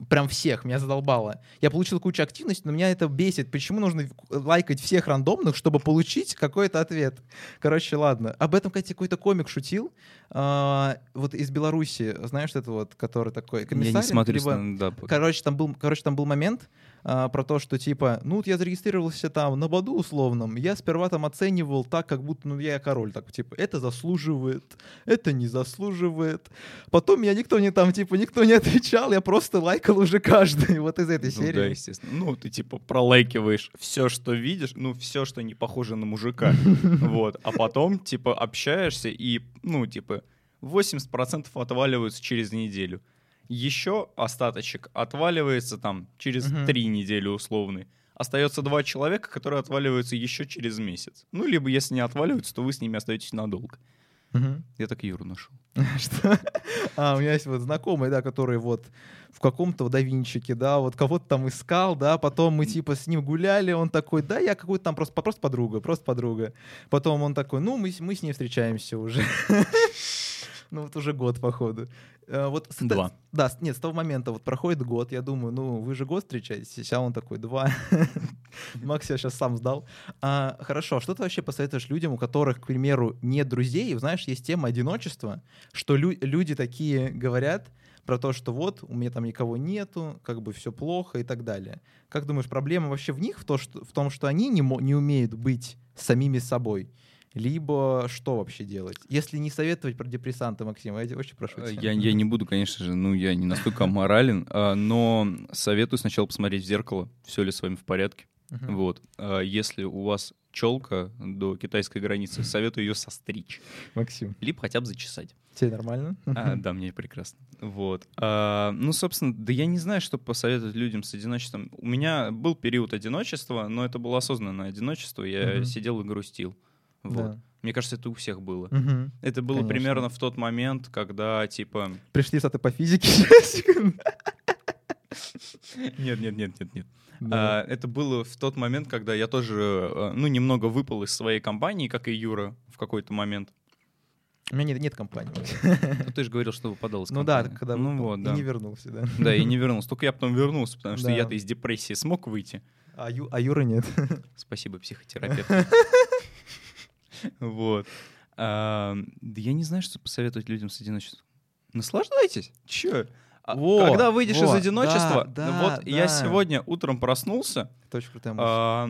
Прям всех, меня задолбало. Я получил кучу активности, но меня это бесит. Почему нужно лайкать всех рандомных, чтобы получить какой-то ответ? Короче, ладно. Об этом, кстати, какой-то комик шутил. А, вот из Беларуси, знаешь, это вот, который такой Я не смотрю либо- стендап. Короче, там был, короче, там был момент а, про то, что типа, ну вот я зарегистрировался там на Баду условном, я сперва там оценивал так, как будто, ну я король, так типа, это заслуживает, это не заслуживает. Потом я никто не там, типа, никто не отвечал, я просто лайкал уже каждый вот из этой Ну да, серии. естественно. Ну, ты типа пролайкиваешь все, что видишь, ну, все, что не похоже на мужика. Вот. А потом, типа, общаешься и, ну, типа, 80% отваливаются через неделю. Еще остаточек отваливается там через Мгм. три недели условный. Остается два человека, которые отваливаются еще через месяц. Ну, либо если не отваливаются, то вы с ними остаетесь надолго. Мгм. Я так Юру нашел. Что? А, у меня есть вот знакомый, да, который вот в каком-то давинчике, да, вот кого-то там искал, да, потом мы типа с ним гуляли, он такой, да, я какой-то там просто, просто подруга, просто подруга. Потом он такой, ну, мы, мы с ней встречаемся уже. Ну, вот уже год, походу. Э, Вот Два. Да, нет, с того момента вот проходит год, я думаю, ну, вы же год встречаетесь, сейчас он такой, два. Макс я сейчас сам сдал. А, хорошо, а что ты вообще посоветуешь людям, у которых, к примеру, нет друзей? Знаешь, есть тема одиночества, что лю- люди такие говорят про то, что вот, у меня там никого нету, как бы все плохо и так далее. Как думаешь, проблема вообще в них, в, то, что, в том, что они не, не умеют быть самими собой? Либо что вообще делать? Если не советовать про депрессанты, Максим, я тебя очень прошу. Э, тебя. Я, я не буду, конечно же, ну, я не настолько морален, а, но советую сначала посмотреть в зеркало, все ли с вами в порядке. Вот. А Если у вас челка до китайской границы, советую ее состричь. Максим, Либо хотя бы зачесать. тебе нормально? А, да, мне прекрасно. Вот. А, ну, собственно, да я не знаю, что посоветовать людям с одиночеством. У меня был период одиночества, но это было осознанное одиночество. Я Мгм. сидел и грустил. Вот. Да. Мне кажется, это у всех было. Мгм. Это было Конечно. примерно в тот момент, когда, типа... Пришли саты по физике. Нет, нет, нет, нет, нет. Да. А, это было в тот момент, когда я тоже, э, ну, немного выпал из своей компании, как и Юра в какой-то момент. У меня нет, нет компании. Ну, ты же говорил, что выпадал из Ну да, компании. когда Ну выпал, вот, и да. не вернулся, да. Да, и не вернулся. Только я потом вернулся, потому что Да. я-то из депрессии смог выйти. А, Ю- а Юра нет. Спасибо, психотерапевт. Вот. А, Да я не знаю, что посоветовать людям с одиночеством. Наслаждайтесь. Че? Вот, Когда выйдешь из вот, одиночества, да, ну да, вот я да. сегодня утром проснулся, Это очень крутая мысль. а,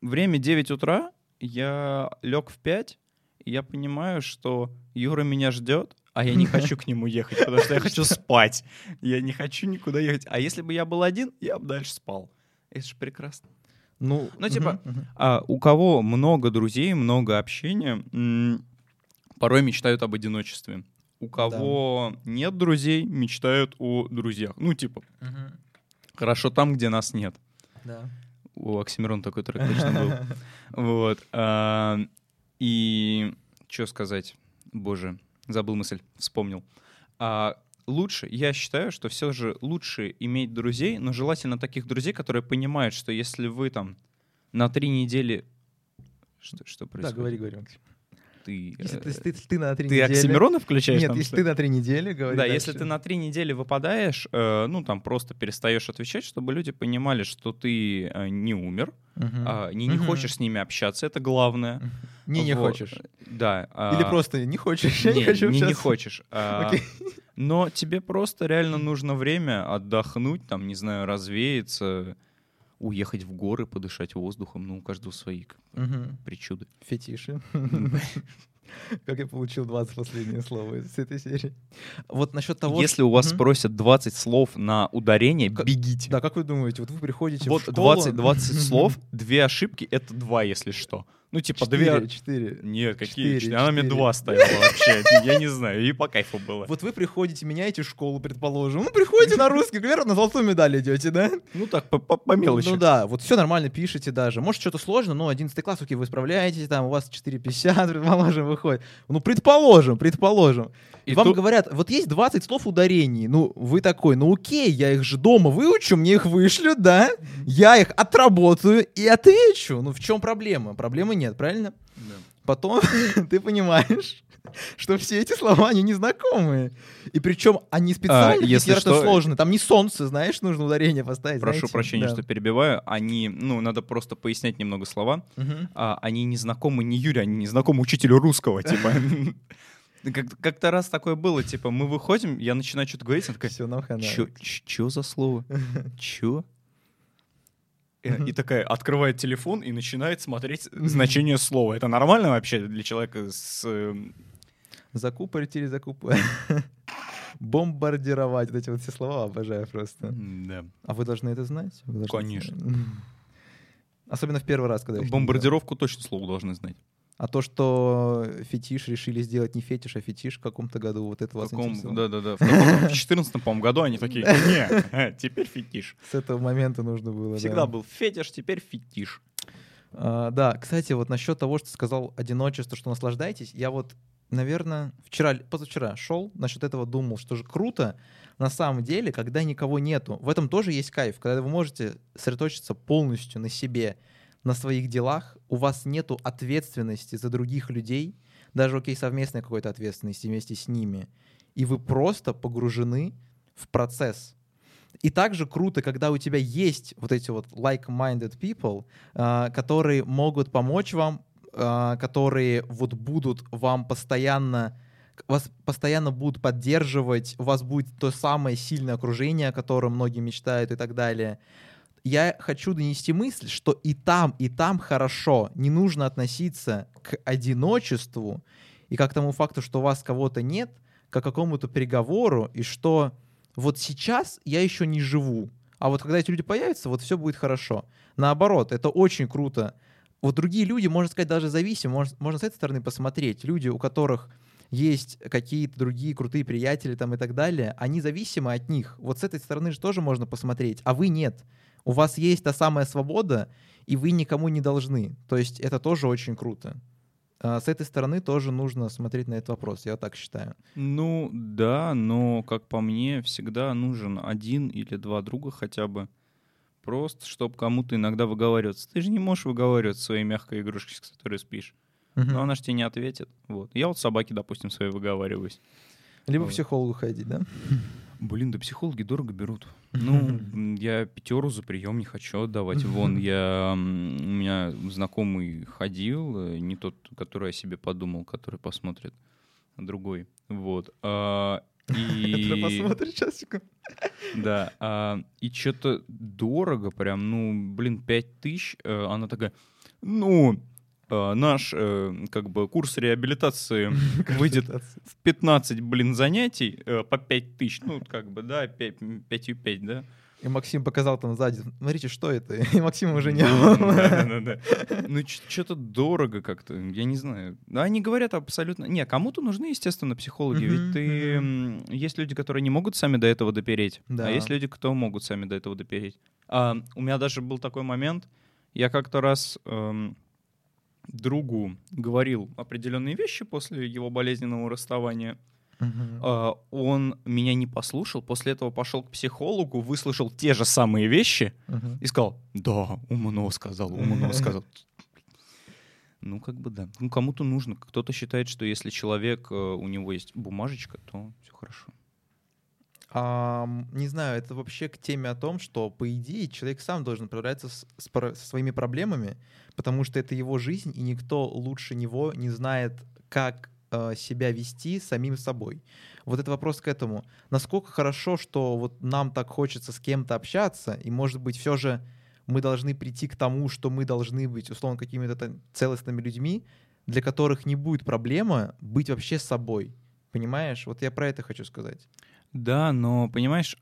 время 9 утра, я лег в 5, и я понимаю, что Юра меня ждет, а я не хочу к нему ехать, потому что я хочу спать. Я не хочу никуда ехать. А если бы я был один, я бы дальше спал. Это же прекрасно. Ну, ну, типа, мгм, мгм. А у кого много друзей, много общения, м, порой мечтают об одиночестве. У кого нет друзей, мечтают о друзьях. Ну, типа, Мгм. хорошо там, где нас нет. Да. У Оксимирона такой трек точно был. Вот. а, И что сказать? Боже, забыл мысль, вспомнил. А, Лучше, я считаю, что все же лучше иметь друзей, но желательно таких друзей, которые понимают, что если вы там на три недели... Что, что Да, происходит? говори, говори. Максим. Ты, Если э, ты, ты, ты на три ты недели... Оксимирона включаешь? Нет, там, если что ты на три недели, говори Да, дальше. если ты на три недели выпадаешь, э, ну там просто перестаешь отвечать, чтобы люди понимали, что ты э, не умер, Мгм. а, не, не Мгм. хочешь с ними общаться, это главное. Не, не Вот. хочешь. Да. Или а, просто не хочешь, я не не, хочу не, не общаться. хочешь. а, Окей. Но тебе просто реально нужно время отдохнуть, там, не знаю, развеяться, уехать в горы, подышать воздухом. Ну, у каждого свои Мгм. причуды. Фетиши. Как я получил 20 последнее слово из этой серии. Вот насчет того, Если у вас Мгм. спросят 20 слов на ударение, Как- бегите. Да, как вы думаете, вот вы приходите Вот в школу... 20, 20 слов, две ошибки — это два, если что. Ну, типа, две... Четыре. Нет, какие? Четыре? Она мне два ставила вообще. Я не знаю, и по кайфу было. Вот вы приходите, меняете школу, предположим. Ну, приходите на русский, к примеру, на золотую медаль идете, да? Ну так, по, по- по мелочи. Ну да, вот все нормально пишете даже. Может, что-то сложно, но 11 класс, окей, вы справляетесь, там, у вас 4,50, предположим, выходит. Ну, предположим, предположим. И Вам тут- говорят, вот есть 20 слов ударений. Ну, вы такой, ну окей, я их же дома выучу, мне их вышлют, да? Я их отработаю и отвечу. Ну, в чем проблема? Проблемы нет, правильно? Да. Потом ты понимаешь, что все эти слова, они незнакомые. И причем они специально А, если что- сложные. Там не солнце, знаешь, нужно ударение поставить. Прошу знаете? прощения, Да. что перебиваю. Они, ну, надо просто пояснять немного слова. Мгм. А, они не знакомы не Юре, они не знакомы учителю русского, типа. Как- Как-то раз такое было, типа, мы выходим, я начинаю что-то говорить, она такая, чё, чё за слово? Чё? Э. И такая открывает телефон и начинает смотреть значение слова. Это нормально вообще для человека с... эм, Закупорить или закупать. Бомбардировать. Вот эти вот все слова обожаю просто. Да. А вы должны это знать? Должны Конечно. знать. Особенно в первый раз, когда Бомбардировку точно слово должны знать. А то, что фетиш решили сделать не фетиш, а фетиш в каком-то году, вот это В вас каком, да-да-да, в каком- в 14 по-моему, году они такие, не, теперь фетиш. С этого момента нужно было. Всегда да. был фетиш, теперь фетиш. А, да, кстати, вот насчет того, что сказал одиночество, что наслаждайтесь, я вот, наверное, вчера, позавчера шел, насчет этого думал, что же круто, на самом деле, когда никого нету. В этом тоже есть кайф, когда вы можете сосредоточиться полностью на себе, на своих делах, у вас нету ответственности за других людей, даже, окей, совместной какой-то ответственности вместе с ними, и вы просто погружены в процесс. И также круто, когда у тебя есть вот эти вот like-minded people, а, которые могут помочь вам, а, которые вот будут вам постоянно вас постоянно будут поддерживать, у вас будет то самое сильное окружение, о котором многие мечтают и так далее. Я хочу донести мысль, что и там, и там хорошо. Не нужно относиться к одиночеству и как тому факту, что у вас кого-то нет, как к какому-то приговору, и что вот сейчас я еще не живу, а вот когда эти люди появятся, вот все будет хорошо. Наоборот, это очень круто. Вот другие люди, можно сказать, даже зависимы, можно, можно с этой стороны посмотреть. Люди, у которых есть какие-то другие крутые приятели там и так далее, они зависимы от них. Вот с этой стороны же тоже можно посмотреть, а вы нет. У вас есть та самая свобода, и вы никому не должны. То есть это тоже очень круто. А С этой стороны тоже нужно смотреть на этот вопрос, я так считаю. Ну, да, но, как по мне, всегда нужен один или два друга хотя бы. Просто, чтобы кому-то иногда выговариваться. Ты же не можешь выговаривать своей мягкой игрушки, с которой спишь. Мгм. но она же тебе не ответит. Вот. Я вот собаке, допустим, своей выговариваюсь. Либо вот. психологу ходить, да? Блин, да психологи дорого берут. Ну, я пятеру за прием не хочу отдавать. Вон, я, у меня знакомый ходил, э, не тот, который о себе подумал, который посмотрит, а другой. Вот. А, И, посмотришь сейчас, секунду. да, а, и что-то дорого прям, ну, блин, пять тысяч. э, Она такая, ну, наш, э, как бы, курс реабилитации выйдет в 15, блин, занятий э, по 5 тысяч, ну, как бы, да, 5, 5 да? И Максим показал там сзади, смотрите, что это? И Максима уже не было. Ну, что-то дорого как-то, я не знаю. Они говорят абсолютно... Не, кому-то нужны, естественно, психологи, ведь ты... Есть люди, которые не могут сами до этого допереть, а есть люди, кто могут сами до этого допереть. А, у меня даже был такой момент, я как-то раз эм, другу говорил определенные вещи после его болезненного расставания, а, он меня не послушал, после этого пошел к психологу, выслушал те же самые вещи Мгм. и сказал, да, умно сказал, умно сказал. Ну, как бы да. Ну, кому-то нужно. Кто-то считает, что если человек, э, у него есть бумажечка, то все хорошо. А, не знаю, это вообще к теме о том, что, по идее, человек сам должен справляться с, с со своими проблемами, потому что это его жизнь, и никто лучше него не знает, как э, себя вести самим собой. Вот это вопрос к этому. Насколько хорошо, что вот нам так хочется с кем-то общаться, и, может быть, все же мы должны прийти к тому, что мы должны быть, условно, какими-то целостными людьми, для которых не будет проблема быть вообще собой. Понимаешь? Вот я про это хочу сказать. Да, но, понимаешь,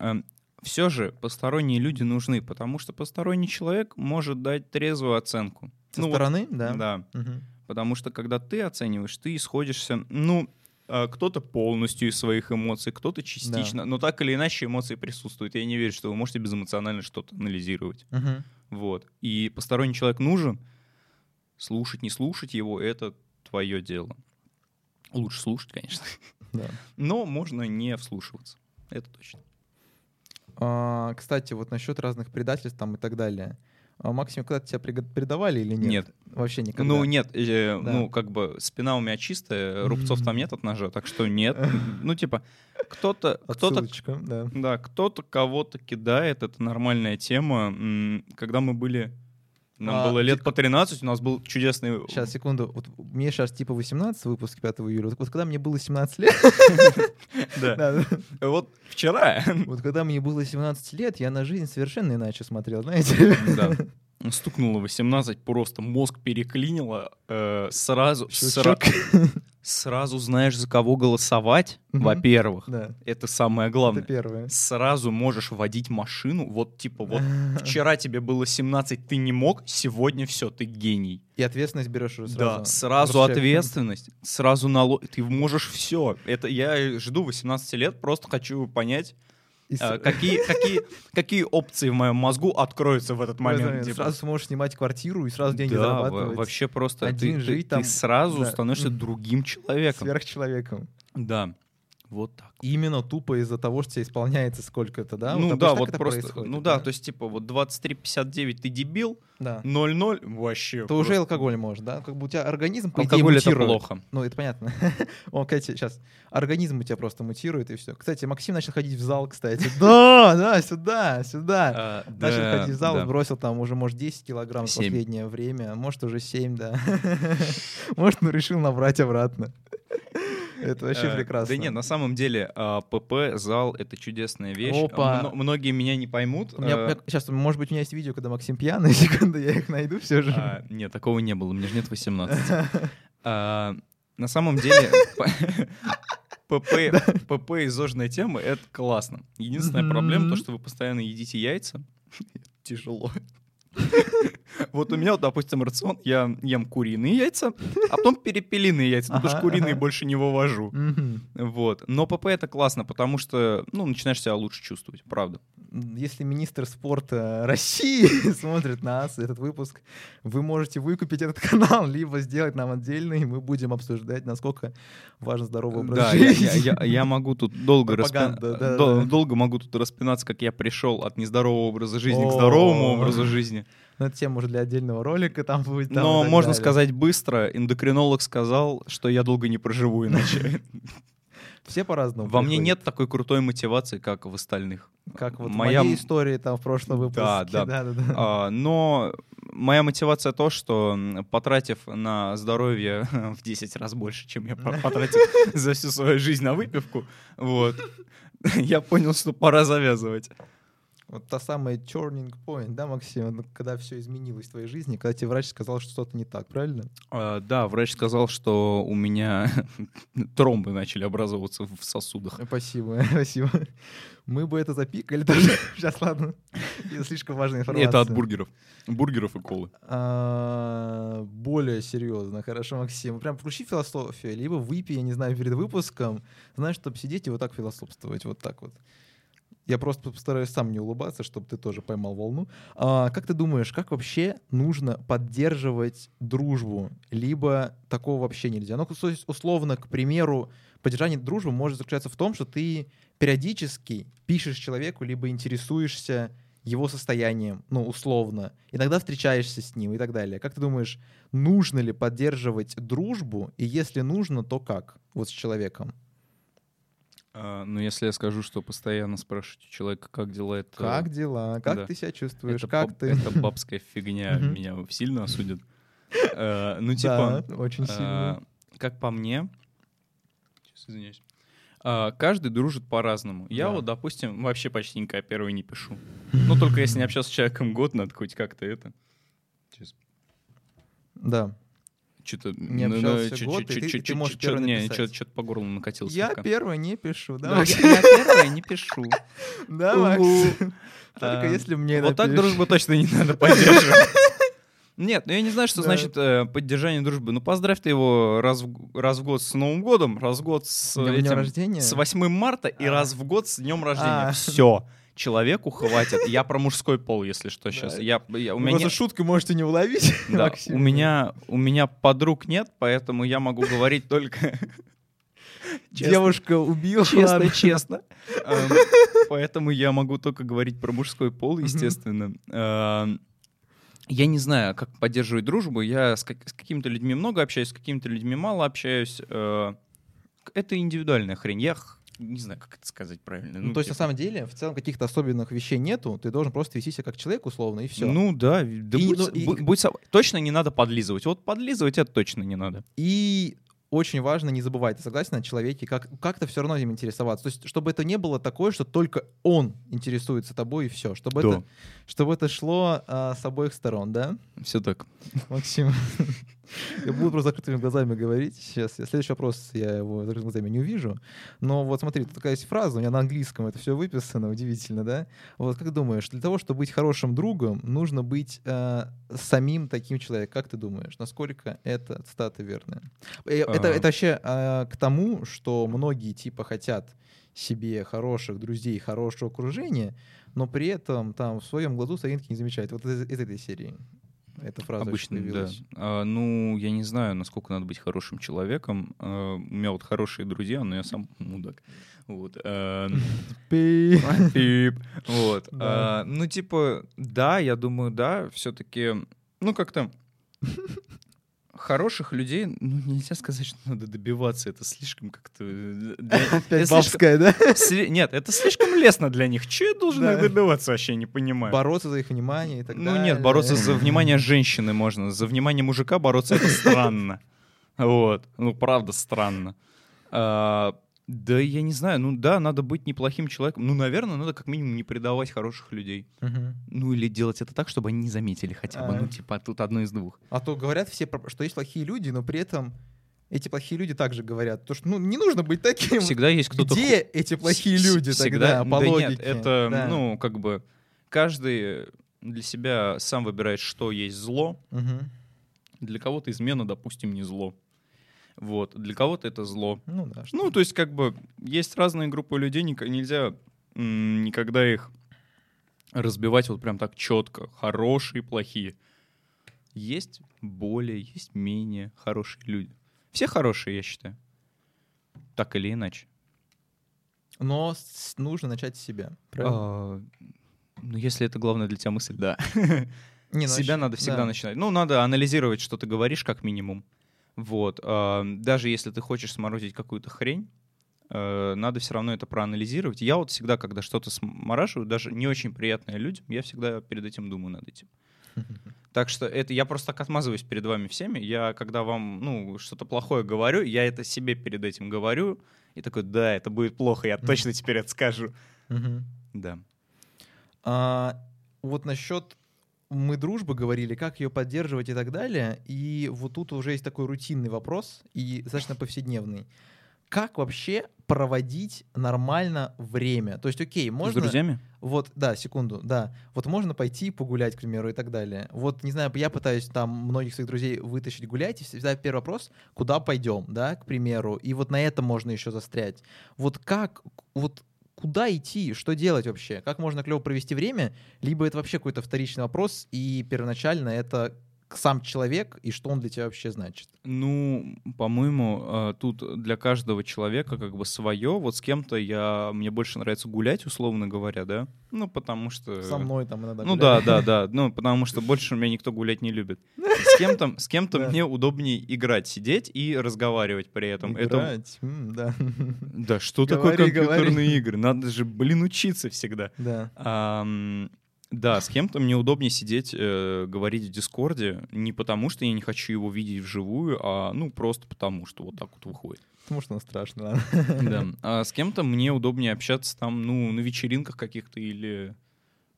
все же посторонние люди нужны, потому что посторонний человек может дать трезвую оценку. Со Ну, вот- стороны, да. Да. Мгм. Потому что когда ты оцениваешь, ты исходишься, ну, э, кто-то полностью из своих эмоций, кто-то частично, но так или иначе эмоции присутствуют. Я не верю, что вы можете безэмоционально что-то анализировать. Мгм. Вот. И посторонний человек нужен. Слушать, не слушать его — это твое дело. Лучше слушать, конечно. Да. Но можно не вслушиваться. Это точно. А, кстати, вот насчет разных предательств там и так далее. А, Максим, когда тебя предавали или нет? Нет. Вообще никогда. Ну, нет, э, Да. ну, как бы спина у меня чистая, рубцов там нет от ножа, так что нет. Ну, типа, кто-то, кто-то да. Да, кто-то кого-то кидает, это нормальная тема. Когда мы были, нам А, было лет по 13, у нас был чудесный... Сейчас, секунду. Вот мне сейчас типа 18, выпуск 5 июля. Вот когда мне было 17 лет, да. Вот вчера, вот когда мне было 17 лет, я на жизнь совершенно иначе смотрел, знаете? да, стукнуло 18, просто мозг переклинило, э, сразу, сра- сразу знаешь, за кого голосовать, Мгм. во-первых, Да, это самое это главное. первое. Сразу можешь водить машину, вот типа вот вчера тебе было 17, ты не мог, сегодня все, ты гений. И ответственность берешь уже Да, сразу. сразу Просто человек- ответственность, сразу налог. Ты можешь все. Это я жду 18 лет, просто хочу понять, какие, какие, какие опции в моем мозгу откроются в этот момент. Типа. Сразу сможешь снимать квартиру и сразу деньги да, зарабатывать. вообще просто Один ты, ты- жить ты там, сразу да. становишься другим человеком. Сверхчеловеком. Да, вот так. Именно тупо из-за того, что тебе исполняется сколько-то, да? ну обычно да, вот это просто, происходит, ну да, то есть типа вот 23.59 ты дебил, да. 0.0 вообще. Уже просто. алкоголь может, да? Как бы у тебя организм, по идее, Алкоголь это мутирует. плохо. Ну, это понятно. Он, кстати, сейчас организм у тебя просто мутирует, и все. Кстати, Максим начал ходить в зал, кстати. Да, да, сюда, сюда. А, Начал да, ходить в зал, да. бросил там уже, может, 10 килограмм в последнее время, может, уже 7, да. Может, ну, решил набрать обратно. Это вообще Э, прекрасно. Да нет, на самом деле а, ПП, зал — это чудесная вещь. Опа. Мно- Многие меня не поймут. У меня, э, сейчас, может быть, у меня есть видео, когда Максим пьяный, секунду, я их найду все же. а, Нет, такого не было, мне же нет 18. А, На самом деле, ПП ПП и зожная тема — это классно. Единственная проблема — то, что вы постоянно едите яйца. Тяжело. Вот у меня, вот, допустим, рацион, я ем куриные яйца, а потом перепелиные яйца, потому что куриные больше не вывожу. Вот. Но ПП это классно, потому что, ну, начинаешь себя лучше чувствовать, правда. Если министр спорта России смотрит нас, этот выпуск, вы можете выкупить этот канал, либо сделать нам отдельный, и мы будем обсуждать, насколько важен здоровый образ Да, жизни. я- я- могу тут долго, распи- Пропаганда, да, дол- да. долго могу тут распинаться, как я пришел от нездорового образа жизни к здоровому образу жизни. Ну, это тема уже для отдельного ролика там будет. там Но можно далее. сказать быстро, эндокринолог сказал, что я долго не проживу иначе. Все по-разному. Во мне приходят. нет такой крутой мотивации, как в остальных. Как вот моя в моей истории там в прошлом выпуске. Да, да. да. А, Но моя мотивация то, что потратив на здоровье в 10 раз больше, чем я по- потратил за всю свою жизнь на выпивку, вот, я понял, что пора завязывать. Вот та самая turning point, да, Максим? Когда все изменилось в твоей жизни, когда тебе врач сказал, что что-то не так, правильно? А, Да, врач сказал, что у меня тромбы начали образовываться в сосудах. Спасибо, спасибо. Мы бы это запикали тоже. Сейчас, ладно. Это слишком важная информация. Это от бургеров. Бургеров и колы. А, Более серьезно, хорошо, Максим. Прям включи философию, либо выпей, я не знаю, перед выпуском, знаешь, чтобы сидеть и вот так философствовать, вот так вот. Я просто постараюсь сам не улыбаться, чтобы ты тоже поймал волну. А, как ты думаешь, как вообще нужно поддерживать дружбу? Либо такого вообще нельзя? Ну, условно, к примеру, поддержание дружбы может заключаться в том, что ты периодически пишешь человеку, либо интересуешься его состоянием, ну, условно. Иногда встречаешься с ним и так далее. Как ты думаешь, нужно ли поддерживать дружбу? И если нужно, то как? Вот с человеком. А, Ну, если я скажу, что постоянно спрашивать у человека, как дела, это... Как дела? Как да. ты себя чувствуешь? это как баб- ты? Это бабская фигня, меня сильно осудят. Э, Ну, типа... Да, очень сильно. а, Как по мне... Сейчас, извиняюсь. а, Каждый дружит по-разному. Я Да. вот, допустим, вообще почти никогда первый не пишу. Ну, только если не общался с человеком год, надо хоть как-то это... Сейчас. Да. Что-то... Не общался год, и ты- ты можешь первый написать. что-то по горлу накатилось. Я первый не пишу, да? Я первый не пишу. Да. Макс? Только А, если мне Вот так дружбу точно не надо поддерживать. Нет, ну я не знаю, что Да. значит э, поддержание дружбы. Ну поздравь ты его раз в, раз в год с Новым годом, раз в год с, этим, с 8 марта и А. раз в год с днем рождения. А. Все. Человеку хватит. Я про мужской пол, если что, сейчас. Я, я- у Вы меня просто нет- шутку можете не уловить. да, Максим. у меня у меня подруг нет, поэтому я могу говорить только честно. Девушка убила. Честно, ладно. честно. Эм, Поэтому я могу только говорить про мужской пол, естественно. Эм, Я не знаю, как поддерживать дружбу. Я с как- с какими-то людьми много общаюсь, с какими-то людьми мало общаюсь. Э, Это индивидуальная хрень. Я не знаю, как это сказать правильно. Ну, то есть, на типа, самом деле, в целом каких-то особенных вещей нету, ты должен просто вести себя как человек, условно, и все. Ну да, да И, будь, ну, и- бу- будь. Точно не надо подлизывать. Вот подлизывать это точно не надо. И очень важно не забывать, ты согласен, о человеке, как, как-то все равно им интересоваться. То есть, чтобы это не было такое, что только он интересуется тобой и все. Чтобы, Да. это, чтобы это шло а, с обоих сторон, да, Все так. Максим? Я буду просто закрытыми глазами говорить сейчас. Следующий вопрос, я его закрытыми глазами не увижу. Но вот смотри, тут такая есть фраза, у меня на английском это все выписано, удивительно, да? Вот как думаешь, для того, чтобы быть хорошим другом, нужно быть э, самим таким человеком. Как ты думаешь, насколько это цитата верная? Э, Это, А. это вообще э, к тому, что многие типа хотят себе хороших друзей, хорошего окружения, но при этом там в своем глазу соринки не замечают. Вот из, из этой серии. Эта фраза Обычно, да. А, ну, я не знаю, насколько надо быть хорошим человеком. А, у меня вот хорошие друзья, но я сам мудак. Вот. а, Пи. Пип. Вот. А, ну, типа, да, я думаю, да, все-таки, ну, как-то хороших людей, ну, нельзя сказать, что надо добиваться. Это слишком как-то... э, для- Опять бабская, да? Нет, это слишком лестно для них. Че я должен Да. добиваться, вообще не понимаю. Бороться за их внимание и так далее. Ну нет, бороться за внимание женщины можно. За внимание мужика бороться это странно. Вот. Ну, правда, странно. А, Да, я не знаю. Ну да, надо быть неплохим человеком. Ну, наверное, надо как минимум не предавать хороших людей. Мгм. Ну, или делать это так, чтобы они не заметили хотя бы. А. Ну, типа, тут одно из двух. А то говорят все, что есть плохие люди, но при этом эти плохие люди также говорят. То, что ну, не нужно быть таким. Всегда есть кто-то... Где ху- эти плохие люди всегда... тогда, по да логике? нет, это, Да. ну, как бы, каждый для себя сам выбирает, что есть зло. Мгм. Для кого-то измена, допустим, не зло. Вот. Для кого-то это зло. Ну да. что- Ну, то есть, как бы, есть разные группы людей, нельзя никогда их разбивать вот прям так четко. Хорошие, плохие. Есть более, есть менее хорошие люди. Все хорошие, я считаю. Так или иначе. Но нужно начать с себя. Правильно? А, ну, если это главная для тебя мысль, да. Не, ну, С вообще, себя надо всегда да. начинать. Ну, надо анализировать, что ты говоришь, как минимум. Вот. а, Даже если ты хочешь сморозить какую-то хрень, э, надо все равно это проанализировать. Я вот всегда, когда что-то смораживаю, даже не очень приятное людям, я всегда перед этим думаю над этим. Так что это я просто так отмазываюсь перед вами всеми. Я, когда вам ну, что-то плохое говорю, я это себе перед этим говорю. И такой, да, это будет плохо, я точно теперь это скажу. Да. А, вот насчет мы дружбы говорили, как ее поддерживать и так далее. И вот тут уже есть такой рутинный вопрос и достаточно повседневный. Как вообще проводить нормально время? То есть, окей, С можно... друзьями? Вот, да, секунду, да. Вот можно пойти погулять, к примеру, и так далее. Вот, не знаю, я пытаюсь там многих своих друзей вытащить гулять, и всегда первый вопрос, куда пойдем, да, к примеру. И вот на этом можно еще застрять. Вот как, вот куда идти, что делать вообще? Как можно клево провести время? Либо это вообще какой-то вторичный вопрос, и первоначально это сам человек, и что он для тебя вообще значит? Ну, по-моему, э, тут для каждого человека как бы свое. Вот с кем-то я мне больше нравится гулять, условно говоря, да. Ну, потому что. Со мной там иногда Ну гуляли. да, да, да. Ну, потому что больше меня никто гулять не любит. С кем-то, с кем-то Да. мне удобнее играть, сидеть и разговаривать при этом. Это Играть, м, да. да, что такое Говори, компьютерные говори. игры? Надо же, блин, учиться всегда. Да. Ам, да, с кем-то мне удобнее сидеть, э, говорить в Дискорде, не потому что я не хочу его видеть вживую, а ну просто потому, что вот так вот выходит. Потому что он страшно. Да. А с кем-то мне удобнее общаться там, ну, на вечеринках каких-то или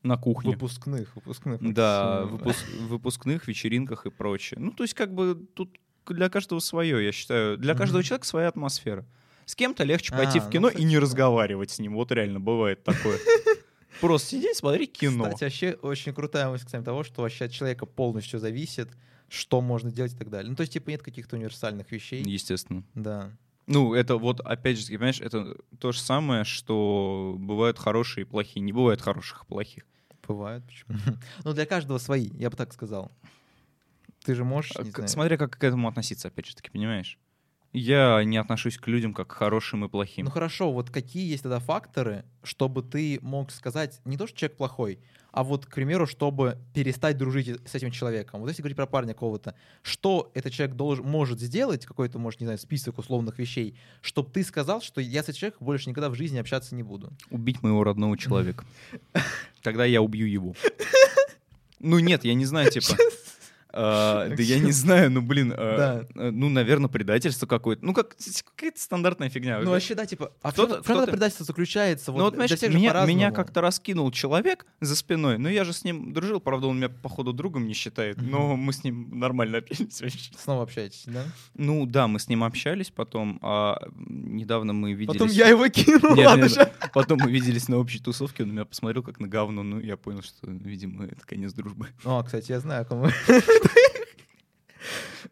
на кухне. Выпускных, выпускных. Да, максимум, выпус- выпускных вечеринках и прочее. Ну, то есть, как бы тут для каждого свое, я считаю. Для каждого Мгм. человека своя атмосфера. С кем-то легче пойти А, в ну, кино и кстати, не разговаривать с ним. Вот реально бывает такое. Просто сидеть, смотреть кино. Кстати, вообще очень крутая мысль касаемо того, что вообще от человека полностью зависит, что можно делать и так далее. Ну, то есть, типа, нет каких-то универсальных вещей. Естественно. Да. Ну, это вот, опять же, понимаешь, это то же самое, что бывают хорошие и плохие. Не бывает хороших и плохих. Бывает, почему? Ну, для каждого свои, я бы так сказал. Ты же можешь, не знаю. Смотря как к этому относиться, опять же таки, понимаешь? Я не отношусь к людям как к хорошим и плохим. Ну хорошо, вот какие есть тогда факторы, чтобы ты мог сказать не то, что человек плохой, а вот, к примеру, чтобы перестать дружить с этим человеком. Вот если говорить про парня какого-то, что этот человек должен, может сделать, какой-то, может, не знаю, список условных вещей, чтобы ты сказал, что я с этим человеком больше никогда в жизни общаться не буду. Убить моего родного человека. Тогда я убью его. Ну нет, я не знаю, типа... а, Да я не знаю, ну блин, а, э, ну, наверное, предательство какое-то. Ну, как какая-то стандартная фигня. Ну вообще, да, типа, а в чем, предательство заключается? Ну Вот понимаешь, меня, как-то раскинул человек за спиной, но я же с ним дружил, правда, он меня, походу, другом не считает, но мы с ним нормально общались вообще. Снова общаетесь, да? Ну да, мы с ним общались потом, а недавно мы виделись... Потом я его кинул, ладно. Потом мы виделись на общей тусовке, он меня посмотрел как на говно, ну я понял, что, видимо, это конец дружбы. О, кстати, я знаю, о ком вы. А,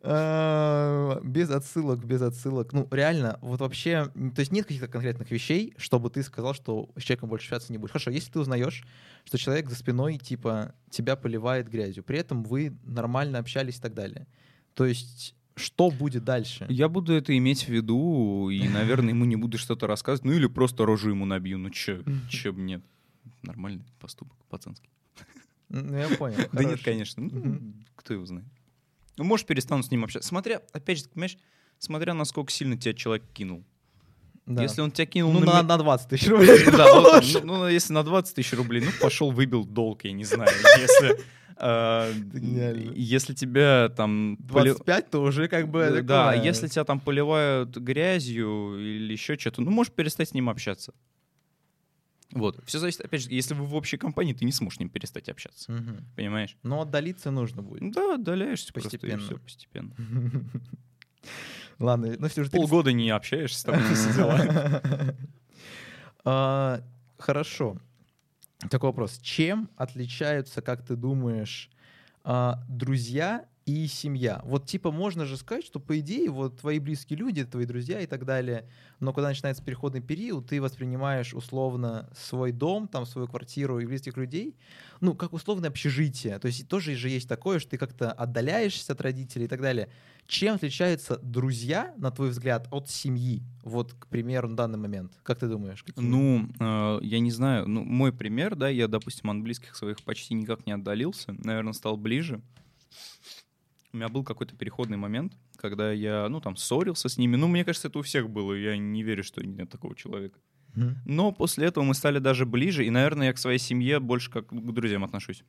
Без отсылок, без отсылок. Ну, реально, вот вообще, то есть нет каких-то конкретных вещей, чтобы ты сказал, что с человеком больше общаться не будешь. Хорошо, если ты узнаешь, что человек за спиной, типа, тебя поливает грязью, при этом вы нормально общались и так далее. То есть, что будет дальше? Я буду это иметь в виду, и, наверное, ему не буду что-то рассказывать, ну или просто рожу ему набью, ну чё, чё нет. Нормальный поступок, пацанский. Ну, я понял. Да нет, конечно. Ну. Кто его знает. Ну, может, перестану с ним общаться. Смотря, опять же, понимаешь, смотря насколько сильно тебя человек кинул. Да. Если он тебя кинул Ну, на на, на 20 тысяч рублей. Да, вот, ну, ну, если на 20 тысяч рублей, ну, пошел, выбил долг, я не знаю. Если, Гениально. если тебя там... поли- 25, то уже как бы... Да, если тебя там поливают грязью или еще что-то, ну, можешь перестать с ним общаться. Вот. Все зависит, опять же, если вы в общей компании, ты не сможешь с ним перестать общаться. Мгм. Понимаешь? Но отдалиться нужно будет. Да, отдаляешься Постепенно. просто все постепенно. Ладно, ну все же Полгода не общаешься, там все дела. А, Хорошо. Такой вопрос. Чем отличаются, как ты думаешь, а, друзья и семья. Вот типа можно же сказать, что по идее вот твои близкие люди, твои друзья и так далее, но когда начинается переходный период, ты воспринимаешь условно свой дом, там свою квартиру и близких людей, ну как условное общежитие. То есть тоже же есть такое, что ты как-то отдаляешься от родителей и так далее. Чем отличаются друзья, на твой взгляд, от семьи? Вот, к примеру, на данный момент. Как ты думаешь? какие? Ну, э, я не знаю. Ну, мой пример, да, я, допустим, от близких своих почти никак не отдалился. Наверное, стал ближе. У меня был какой-то переходный момент, когда я, ну, там, ссорился с ними. Ну, мне кажется, это у всех было. Я не верю, что нет такого человека. Мгм. Но после этого мы стали даже ближе, и, наверное, я к своей семье больше как к друзьям отношусь.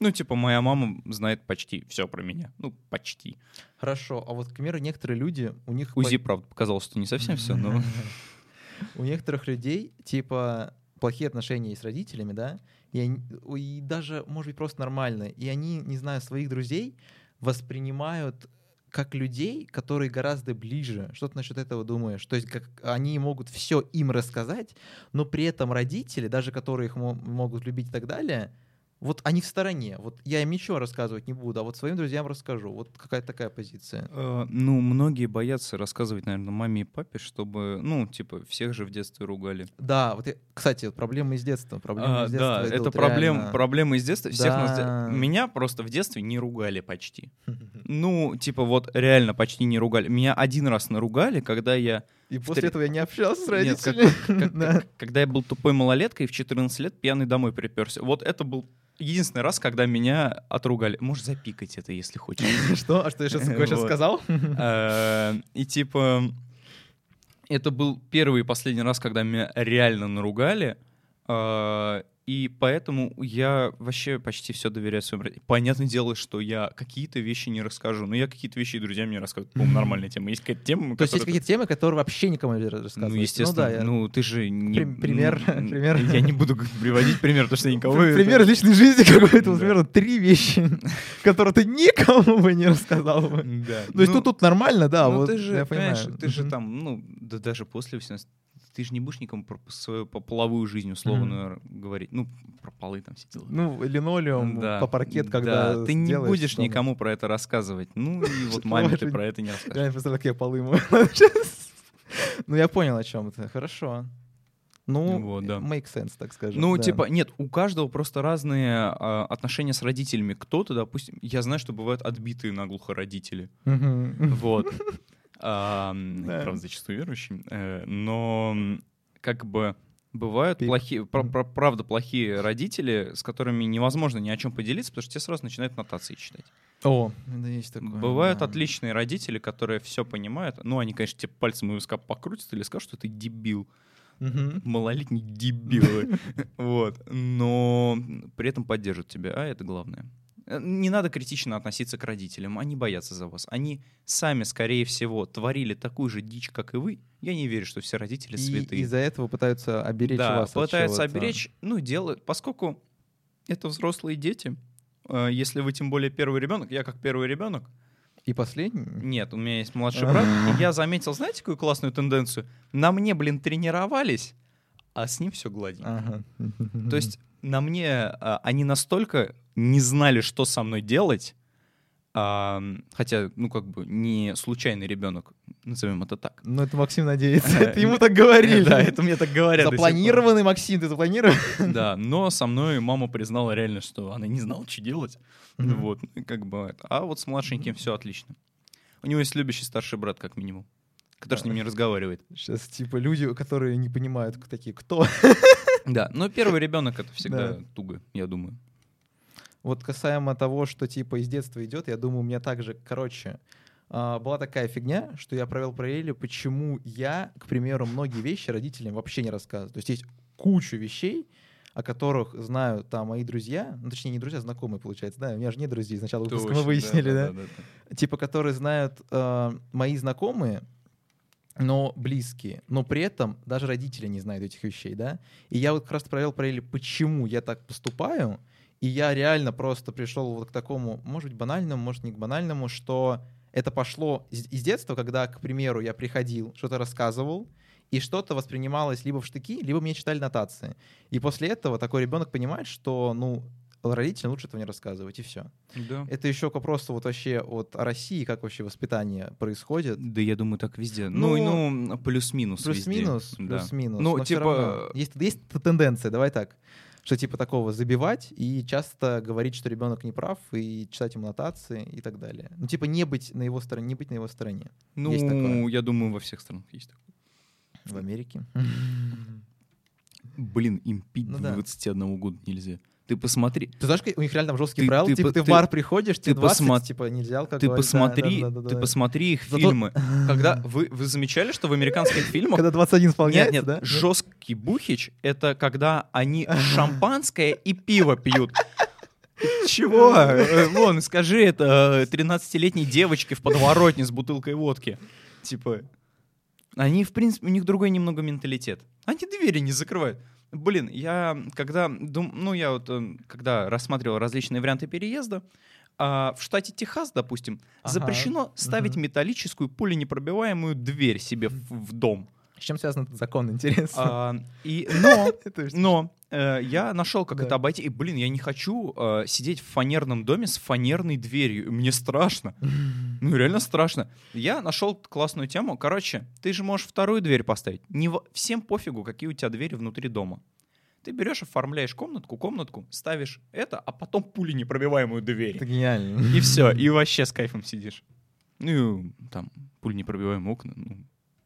Ну, типа, моя мама знает почти все про меня. Ну, почти. Хорошо, а вот, к примеру, некоторые люди, у них... УЗИ, правда, показалось, что не совсем все, но... У некоторых людей, типа, плохие отношения с родителями, да, и, они- и даже, может быть, просто нормально, и они, не знаю, своих друзей воспринимают как людей, которые гораздо ближе. Что ты насчет этого думаешь? То есть как они могут все им рассказать, но при этом родители, даже которые их мо- могут любить и так далее, вот они в стороне. Вот я им ничего рассказывать не буду, а вот своим друзьям расскажу. Вот какая-то такая позиция. Э, Ну, многие боятся рассказывать, наверное, маме и папе, чтобы, ну, типа, всех же в детстве ругали. Да, вот я- кстати, вот проблемы из детства. Проблемы А, из детства да, это идут проблем, реально. проблемы из детства. Всех нас Да. Меня просто в детстве не ругали почти. Ну, типа, вот реально почти не ругали. Меня один раз наругали, когда я... И после три- этого я не общался с Нет, как- родителями. как- Да. как- когда я был тупой малолеткой, в 14 лет пьяный домой приперся. Вот это был единственный раз, когда меня отругали. Можешь запикать это, если хочешь. Что? А что я сейчас сказал? Э, И типа это был первый и последний раз, когда меня реально наругали. э, И поэтому я вообще почти все доверяю своим родителям. Понятное дело, что я какие-то вещи не расскажу. Но я какие-то вещи и друзьям не рассказываю. По-моему, нормальная тема. Есть какая-то тема, То есть есть какие-то темы, которые вообще никому не рассказывать. Ну, естественно. да, я- Ну, ты же не... Прим- пример, пример. Я не буду приводить пример, потому что я никого... Пр- Пример личной жизни какой-то, примерно три вещи, которые ты никому бы не рассказал бы. Да. То есть Ну, тут тут нормально, да, ну, вот ты же, я понимаю. ты же там, ну, да даже после 18, ты же не будешь никому про свою по- половую жизнь условно говорить. Ну, про полы там все дела. Ну, линолеум, Да, по паркет, да, когда ты не будешь никому про это рассказывать. Ну, и вот маме ты про это не расскажешь. Я не представляю, как я полы мою. Ну, я понял, о чем это. Хорошо. Ну, Вот, да. make sense, так скажем. Ну, да. типа, нет, у каждого просто разные а, отношения с родителями. Кто-то, допустим, я знаю, что бывают отбитые наглухо родители. Вот. Правда, зачастую верующие. Э, Но как бы бывают Пик. плохие, правда, плохие родители, с которыми невозможно ни о чем поделиться, потому что тебе сразу начинают нотации читать. О, да, есть такое. Бывают да. отличные родители, которые все понимают. Ну, они, конечно, тебе пальцем у виска покрутят или скажут, что ты дебил. Мгм. Малолетний дебил. Вот. Но при этом поддержат тебя, а это главное. Э, Не надо критично относиться к родителям, они боятся за вас. Они сами, скорее всего, творили такую же дичь, как и вы. Я не верю, что все родители И святые. из-за этого пытаются оберечь да, вас от пытаются чего-то. оберечь, ну, делают, поскольку это взрослые дети, э, если вы тем более первый ребенок, я как первый ребенок, И последний? нет, у меня есть младший брат, и я заметил, знаете, какую классную тенденцию? На мне, блин, тренировались, а с ним все гладенько. Ага. То есть на мне а, они настолько не знали, что со мной делать, а, хотя, ну, как бы, не случайный ребенок, назовем это так. Ну, это Максим надеется. Это ему так говорили. Да, это мне так говорят. Запланированный, Максим, ты запланировал? Да, но со мной мама признала реально, что она не знала, что делать. Вот, как бы. А вот с младшеньким все отлично. У него есть любящий старший брат, как минимум, который с ним не разговаривает. Сейчас, типа, люди, которые не понимают, такие, кто. Да, но первый ребенок это всегда Да. туго, я думаю. Вот касаемо того, что, типа, из детства идет, я думаю, у меня также, короче, а, была такая фигня, что я провел параллелью, почему я, к примеру, многие вещи родителям вообще не рассказываю. То есть есть кучу вещей, о которых знают там мои друзья, ну, точнее, не друзья, а знакомые, получается, да, у меня же нет друзей, сначала выпуска мы выяснили, да? да. типа, которые знают э, мои знакомые, но близкие, но при этом даже родители не знают этих вещей, да. И я вот как раз провел параллели, почему я так поступаю, и я реально просто пришел вот к такому, может быть, банальному, может, не к банальному, что это пошло из, из детства, когда, к примеру, я приходил, что-то рассказывал, и что-то воспринималось либо в штыки, либо мне читали нотации. И после этого такой ребенок понимает, что, ну, родителям лучше этого не рассказывать, и все. Да. Это еще к вопросу вот вообще от России, как вообще воспитание происходит. Да, я думаю, так везде. Ну, Ну, ну, плюс-минус везде. Плюс-минус, Да. плюс-минус. Ну, но типа- Есть, есть тенденция, давай так, что типа такого забивать и часто говорить, что ребенок не прав, и читать ему нотации и так далее. Ну, типа не быть на его стороне, не быть на его стороне Ну, я думаю, во всех странах есть такое. в Америке. Блин, им пить Ну до да. 21 года нельзя. Ты посмотри, Ты знаешь, у них реально там жесткие Ты- правила, ты типа ты в бар приходишь, тебе ты 20, посмо- типа нельзя алкоголь. ты посмотри, да, да, да, ты да. посмотри их Зато- фильмы. Когда вы, вы замечали, что в американских фильмах Когда 21 нет, исполняется, нет, да? жесткий бухич это когда они шампанское и пиво пьют. Чего? Э, Вон, скажи это 13-летней девочке в подворотне с бутылкой водки. Типа, они, в принципе, у них другой немного менталитет. Они двери не закрывают. Блин, я когда, дум, ну, я вот, э, когда рассматривал различные варианты переезда, а, в штате Техас, допустим, Ага, запрещено ставить мгм. металлическую пуленепробиваемую дверь себе в, в дом. С чем связан этот закон, интересно? А, и, но, но э, я нашел, как Да. это обойти. И, блин, я не хочу э, сидеть в фанерном доме с фанерной дверью. Мне страшно. Ну, реально страшно. Я нашел классную тему. Короче, ты же можешь вторую дверь поставить. Не во- Всем пофигу, какие у тебя двери внутри дома. Ты берешь, оформляешь комнатку, комнатку, ставишь это, а потом пули непробиваемую дверь. Это гениально. И все, и вообще с кайфом сидишь. Ну, и там, пуль непробиваемые окна, ну,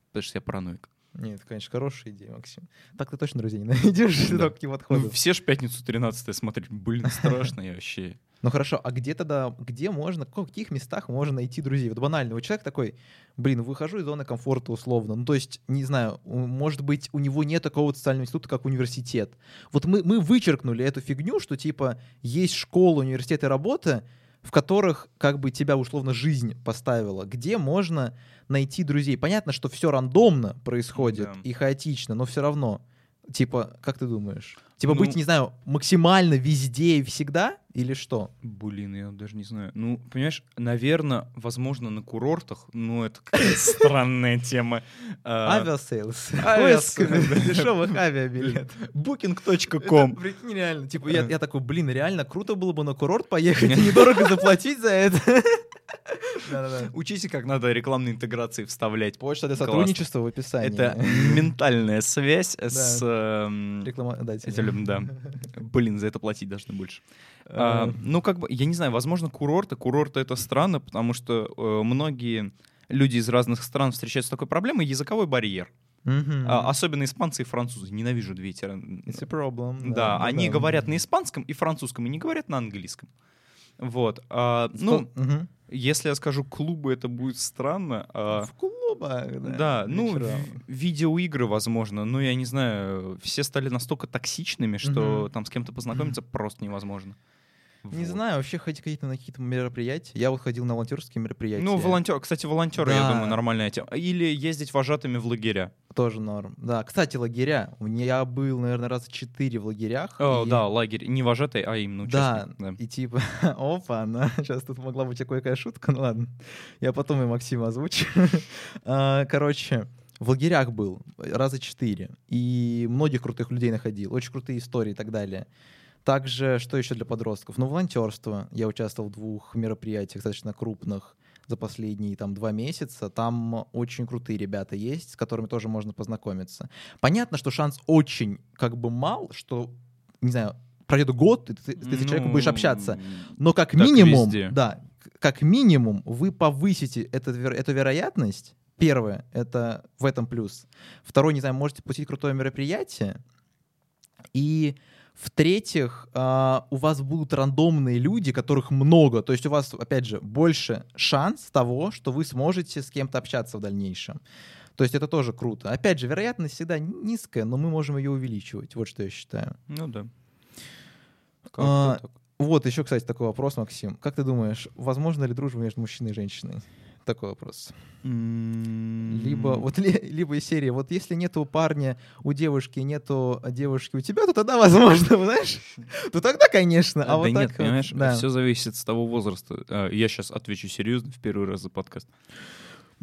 потому что я параноик. Нет, конечно, хорошая идея, Максим. Так ты точно друзей не найдешь, Да. не Ну, подходит. все ж пятницу 13 смотреть. Блин, страшно я вообще. Ну хорошо, а где тогда, где можно, в каких местах можно найти друзей? Вот банально, вот человек такой, блин, выхожу из зоны комфорта условно. Ну то есть, не знаю, может быть, у него нет такого социального института, как университет. Вот мы, мы вычеркнули эту фигню, что типа есть школа, университет и работа, в которых как бы тебя условно жизнь поставила. Где можно найти друзей? Понятно, что все рандомно происходит Да. и хаотично, но все равно. Типа, как ты думаешь? Типа Ну- быть, не знаю, максимально везде и всегда? Или что? Блин, я даже не знаю. Ну, понимаешь, наверное, возможно, на курортах, но это какая странная тема. А, Aviasales. дешевых авиабилет. Booking.com. Это, прикинь, реально. Типа, я, такой, блин, реально круто было бы на курорт поехать и недорого заплатить за это. Учите, как надо рекламные интеграции вставлять. Почта для сотрудничества в описании. Это ментальная связь с эм, Этим, да. Блин, за это платить должны больше. А, Э, ну, как бы, я не знаю, возможно, курорты. Курорты — это странно, потому что э, многие люди из разных стран встречаются с такой проблемой — языковой барьер. А, особенно испанцы и французы. Ненавижу две эти... It's a problem. Да, ну они да. говорят на испанском и французском, и не говорят на английском. Вот. а, ну, мгм. если я скажу клубы, это будет странно. а, в клубах, да, ну, вечером. ви- видеоигры, возможно, но я не знаю, все стали настолько токсичными, что Мгм. там с кем-то познакомиться просто невозможно. Не Вот. знаю, вообще ходить какие-то на какие-то мероприятия. Я вот ходил на волонтерские мероприятия. Ну, волонтер, кстати, волонтеры, я Да. думаю, нормальная тема. Или ездить вожатыми в лагеря. Тоже норм. Да, кстати, лагеря. У меня я был, наверное, раза четыре в лагерях. О, и- да, лагерь. Не вожатый, а именно Да, участник. Да. и типа, опа, она, сейчас тут могла быть кое-какая шутка, ну ладно, я потом и Максима озвучу. А, Короче, в лагерях был раза четыре, и многих крутых людей находил, очень крутые истории и так далее. Также, что еще для подростков? Ну, волонтерство. Я участвовал в двух мероприятиях достаточно крупных за последние там два месяца. Там очень крутые ребята есть, с которыми тоже можно познакомиться. Понятно, что шанс очень как бы мал, что, не знаю, пройдет год, и ты, ты с этим человеком будешь Ну, общаться. Но как минимум, везде. да, как минимум вы повысите этот эту вероятность. Первое, это в этом плюс. Второе, не знаю, можете посетить крутое мероприятие. И в-третьих, а, у вас будут рандомные люди, которых много. То есть у вас, опять же, больше шанс того, что вы сможете с кем-то общаться в дальнейшем. То есть это тоже круто. Опять же, вероятность всегда низкая, но мы можем ее увеличивать. Вот что я считаю. Ну да. А. Вот еще, кстати, такой вопрос, Максим. Как ты думаешь, возможно ли дружба между мужчиной и женщиной? Такой вопрос. Либо, вот, ли- либо из серии, вот если нету парня у девушки, нету девушки у тебя, то тогда возможно, знаешь? То тогда, конечно. А да вот нет, так вот, понимаешь, да. все зависит с того возраста. А, Я сейчас отвечу серьезно в первый раз за подкаст.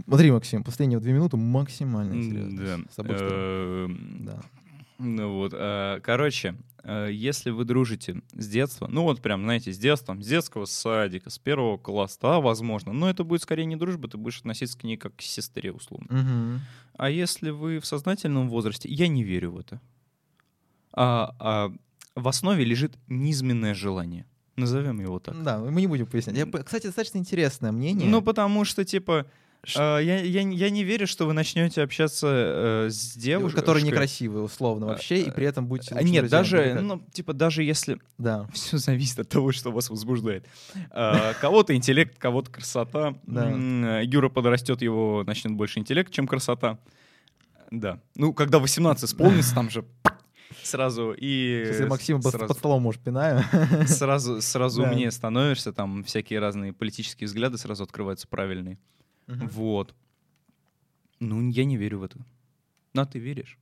Смотри, Максим, последние две минуты максимально серьезно. Да. С обоих сторон. Эм, Да. Ну вот, э, короче, э, если вы дружите с детства, ну вот прям, знаете, с детства, с детского садика, с первого класса, да, возможно, но это будет скорее не дружба, ты будешь относиться к ней как к сестре, условно. Мгм. А если вы в сознательном возрасте, я не верю в это. А, а в основе лежит низменное желание. Назовем его так. Да, мы не будем пояснять. Я, кстати, достаточно интересное мнение. Ну, потому что, типа, А, я, я, я не верю, что вы начнете общаться э, с девушкой. которые некрасивые, условно, вообще, и при этом будете... А, лучшими Нет, даже, ну, типа, даже если... Да. Все зависит от того, что вас возбуждает. Кого-то интеллект, кого-то красота. Да. Юра подрастет, его начнет больше интеллект, чем красота. Да. Ну, когда 18 исполнится, там же сразу и... Я Максима сразу- под столом, может, пинаю. сразу, сразу Да. умнее становишься, там всякие разные политические взгляды сразу открываются правильные. Вот. Ну, я не верю в это. Ну, а ты веришь?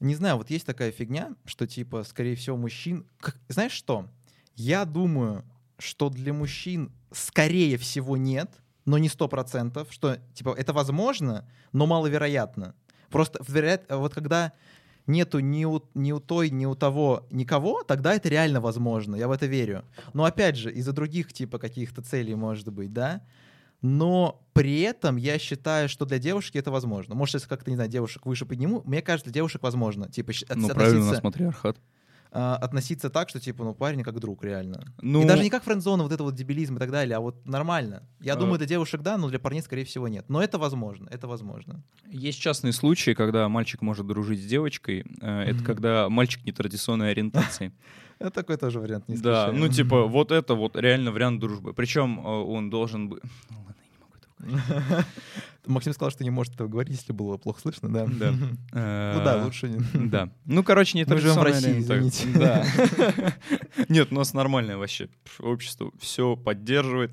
Не знаю, вот есть такая фигня, что типа, скорее всего, мужчин... как- Знаешь что? Я думаю, что для мужчин скорее всего нет, но не сто процентов, что типа это возможно, но маловероятно. Просто вероят- вот когда нету ни у, ни у той, ни у того никого, тогда это реально возможно, я в это верю. Но опять же, из-за других типа каких-то целей, может быть, да? Но при этом я считаю, что для девушки это возможно. Может, если как-то, не знаю, девушек выше подниму, мне кажется, для девушек возможно. Типа, Ну, относиться, правильно, у нас матриархат. А, относиться так, что, типа, ну, парень как друг, реально. Ну, И даже не как френдзона, вот это вот дебилизм и так далее, а вот нормально. Я А. думаю, для девушек да, но для парней, скорее всего, нет. Но это возможно, это возможно. Есть частные случаи, когда мальчик может дружить с девочкой. Э, Это когда мальчик нетрадиционной ориентации. Это такой тоже вариант не Да, ну типа вот это вот реально вариант дружбы. Причем э, он должен быть... Ну ладно, я не могу говорить. Максим сказал, что не может этого говорить, если было плохо слышно, да? Да. Ну да, Э, лучше не. Да. Ну, короче, не Мы живем в России, извините. Да. Нет, у нас нормальное вообще общество. Все поддерживает.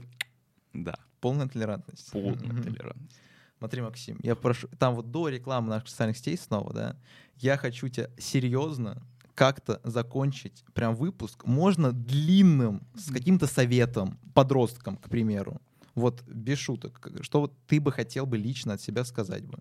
Да, Полная толерантность. полная толерантность. Смотри, Максим, я прошу, там вот до рекламы наших социальных сетей снова, да, я хочу тебя серьезно как-то закончить прям выпуск, можно длинным, с каким-то советом подросткам, к примеру. Вот без шуток, как- что вот ты бы хотел бы лично от себя сказать бы.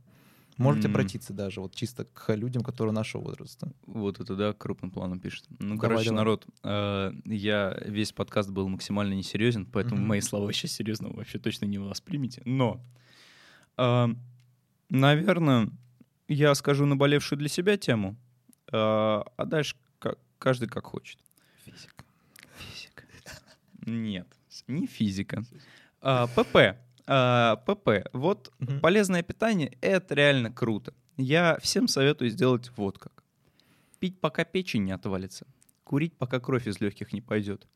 Можете М. обратиться даже вот чисто к людям, которые нашего возраста. Вот это да, крупным планом пишет. Ну, Давай, короче, давай. народ, э, я весь подкаст был максимально несерьезен, поэтому Мгм. мои слова сейчас серьезно вообще точно не воспримите. Но, э, наверное, я скажу наболевшую для себя тему, э, а дальше ка- каждый как хочет. Физика. Физика. Нет, не физика. А, ПП. А, ПП. Вот полезное питание — это реально круто. Я всем советую сделать вот как. Пить, пока печень не отвалится. Курить, пока кровь из легких не пойдет.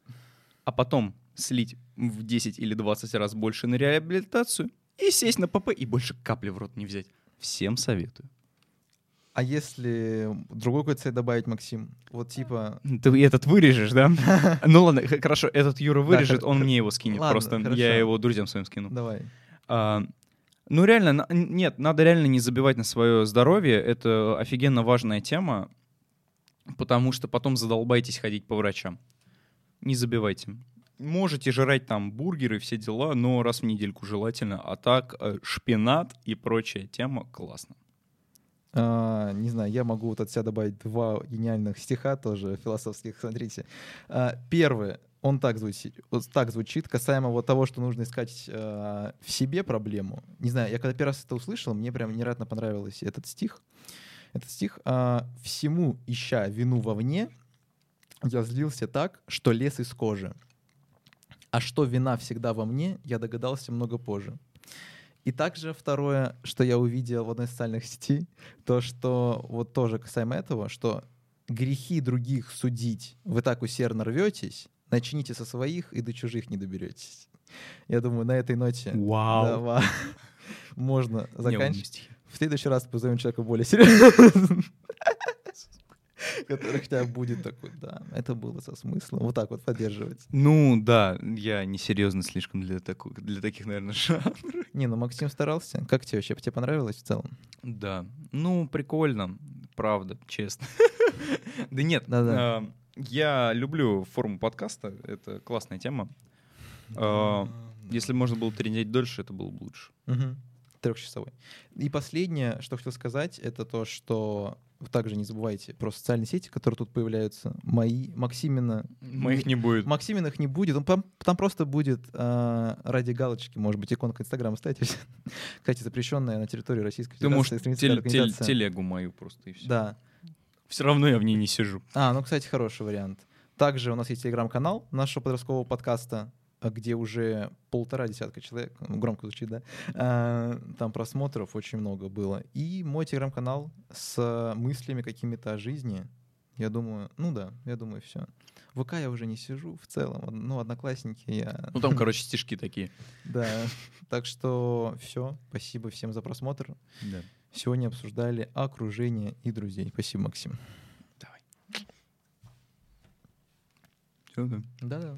А потом слить в 10 или 20 раз больше на реабилитацию и сесть на ПП и больше капли в рот не взять. Всем советую. А если другой какой-то совет добавить, Максим? Вот типа... Ты этот вырежешь, да? Ну ладно, хорошо, этот Юра вырежет, он мне его скинет. Просто я его друзьям своим скину. Давай. А, ну, реально, нет, надо реально не забивать на свое здоровье. Это офигенно важная тема, потому что потом задолбаетесь ходить по врачам. Не забивайте. Можете жрать там бургеры, все дела, но раз в недельку желательно. А так, э, шпинат и прочая тема классно. А, не знаю, я могу вот от себя добавить два гениальных стиха тоже философских. Смотрите. А, первое, он так звучит, вот так звучит, касаемо вот того, что нужно искать а, в себе проблему. Не знаю, я когда первый раз это услышал, мне прям невероятно понравился этот стих. Этот стих а, «Всему ища вину вовне, я злился так, что лез из кожи. А что вина всегда во мне, я догадался много позже». И также второе, что я увидел в одной из социальных сетей, то, что вот тоже касаемо этого, что грехи других судить вы так усердно рветесь, начните со своих и до чужих не доберетесь. Я думаю, на этой ноте да, ва- можно заканчивать. В следующий раз позовем человека более серьезного, который хотя бы будет такой, да, это было со смыслом. Вот так вот поддерживать. Ну да, я несерьезно слишком для, таку- для таких, наверное, жанров. Не, ну Максим старался. Как тебе вообще? Тебе понравилось в целом? Да, ну прикольно, правда, честно. Да нет, Да-да. а, я люблю форму подкаста, это классная тема. А, Если можно было тренировать дольше, это было бы лучше. Трехчасовой. И последнее, что хотел сказать, это то, что также не забывайте про социальные сети, которые тут появляются. Мои, Максимина... Моих не будет. Максиминых не будет. Он там, там просто будет э, ради галочки, может быть, иконка Инстаграма ставить. Кстати, запрещенная на территории Российской Ты можешь Федерации теле- теле- телегу мою просто и все. Да. Все равно я в ней не сижу. А, ну, кстати, хороший вариант. Также у нас есть телеграм-канал нашего подросткового подкаста, где уже полтора десятка человек, ну, громко звучит, да, А, там просмотров очень много было. И мой телеграм-канал с мыслями какими-то о жизни. Я думаю, ну да, я думаю, все. В ВК я уже не сижу в целом, ну, одноклассники я... Ну там, короче, стишки такие. Да, так что все, спасибо всем за просмотр. Да. Сегодня обсуждали окружение и друзей. Спасибо, Максим. Давай. Все, да. Да-да.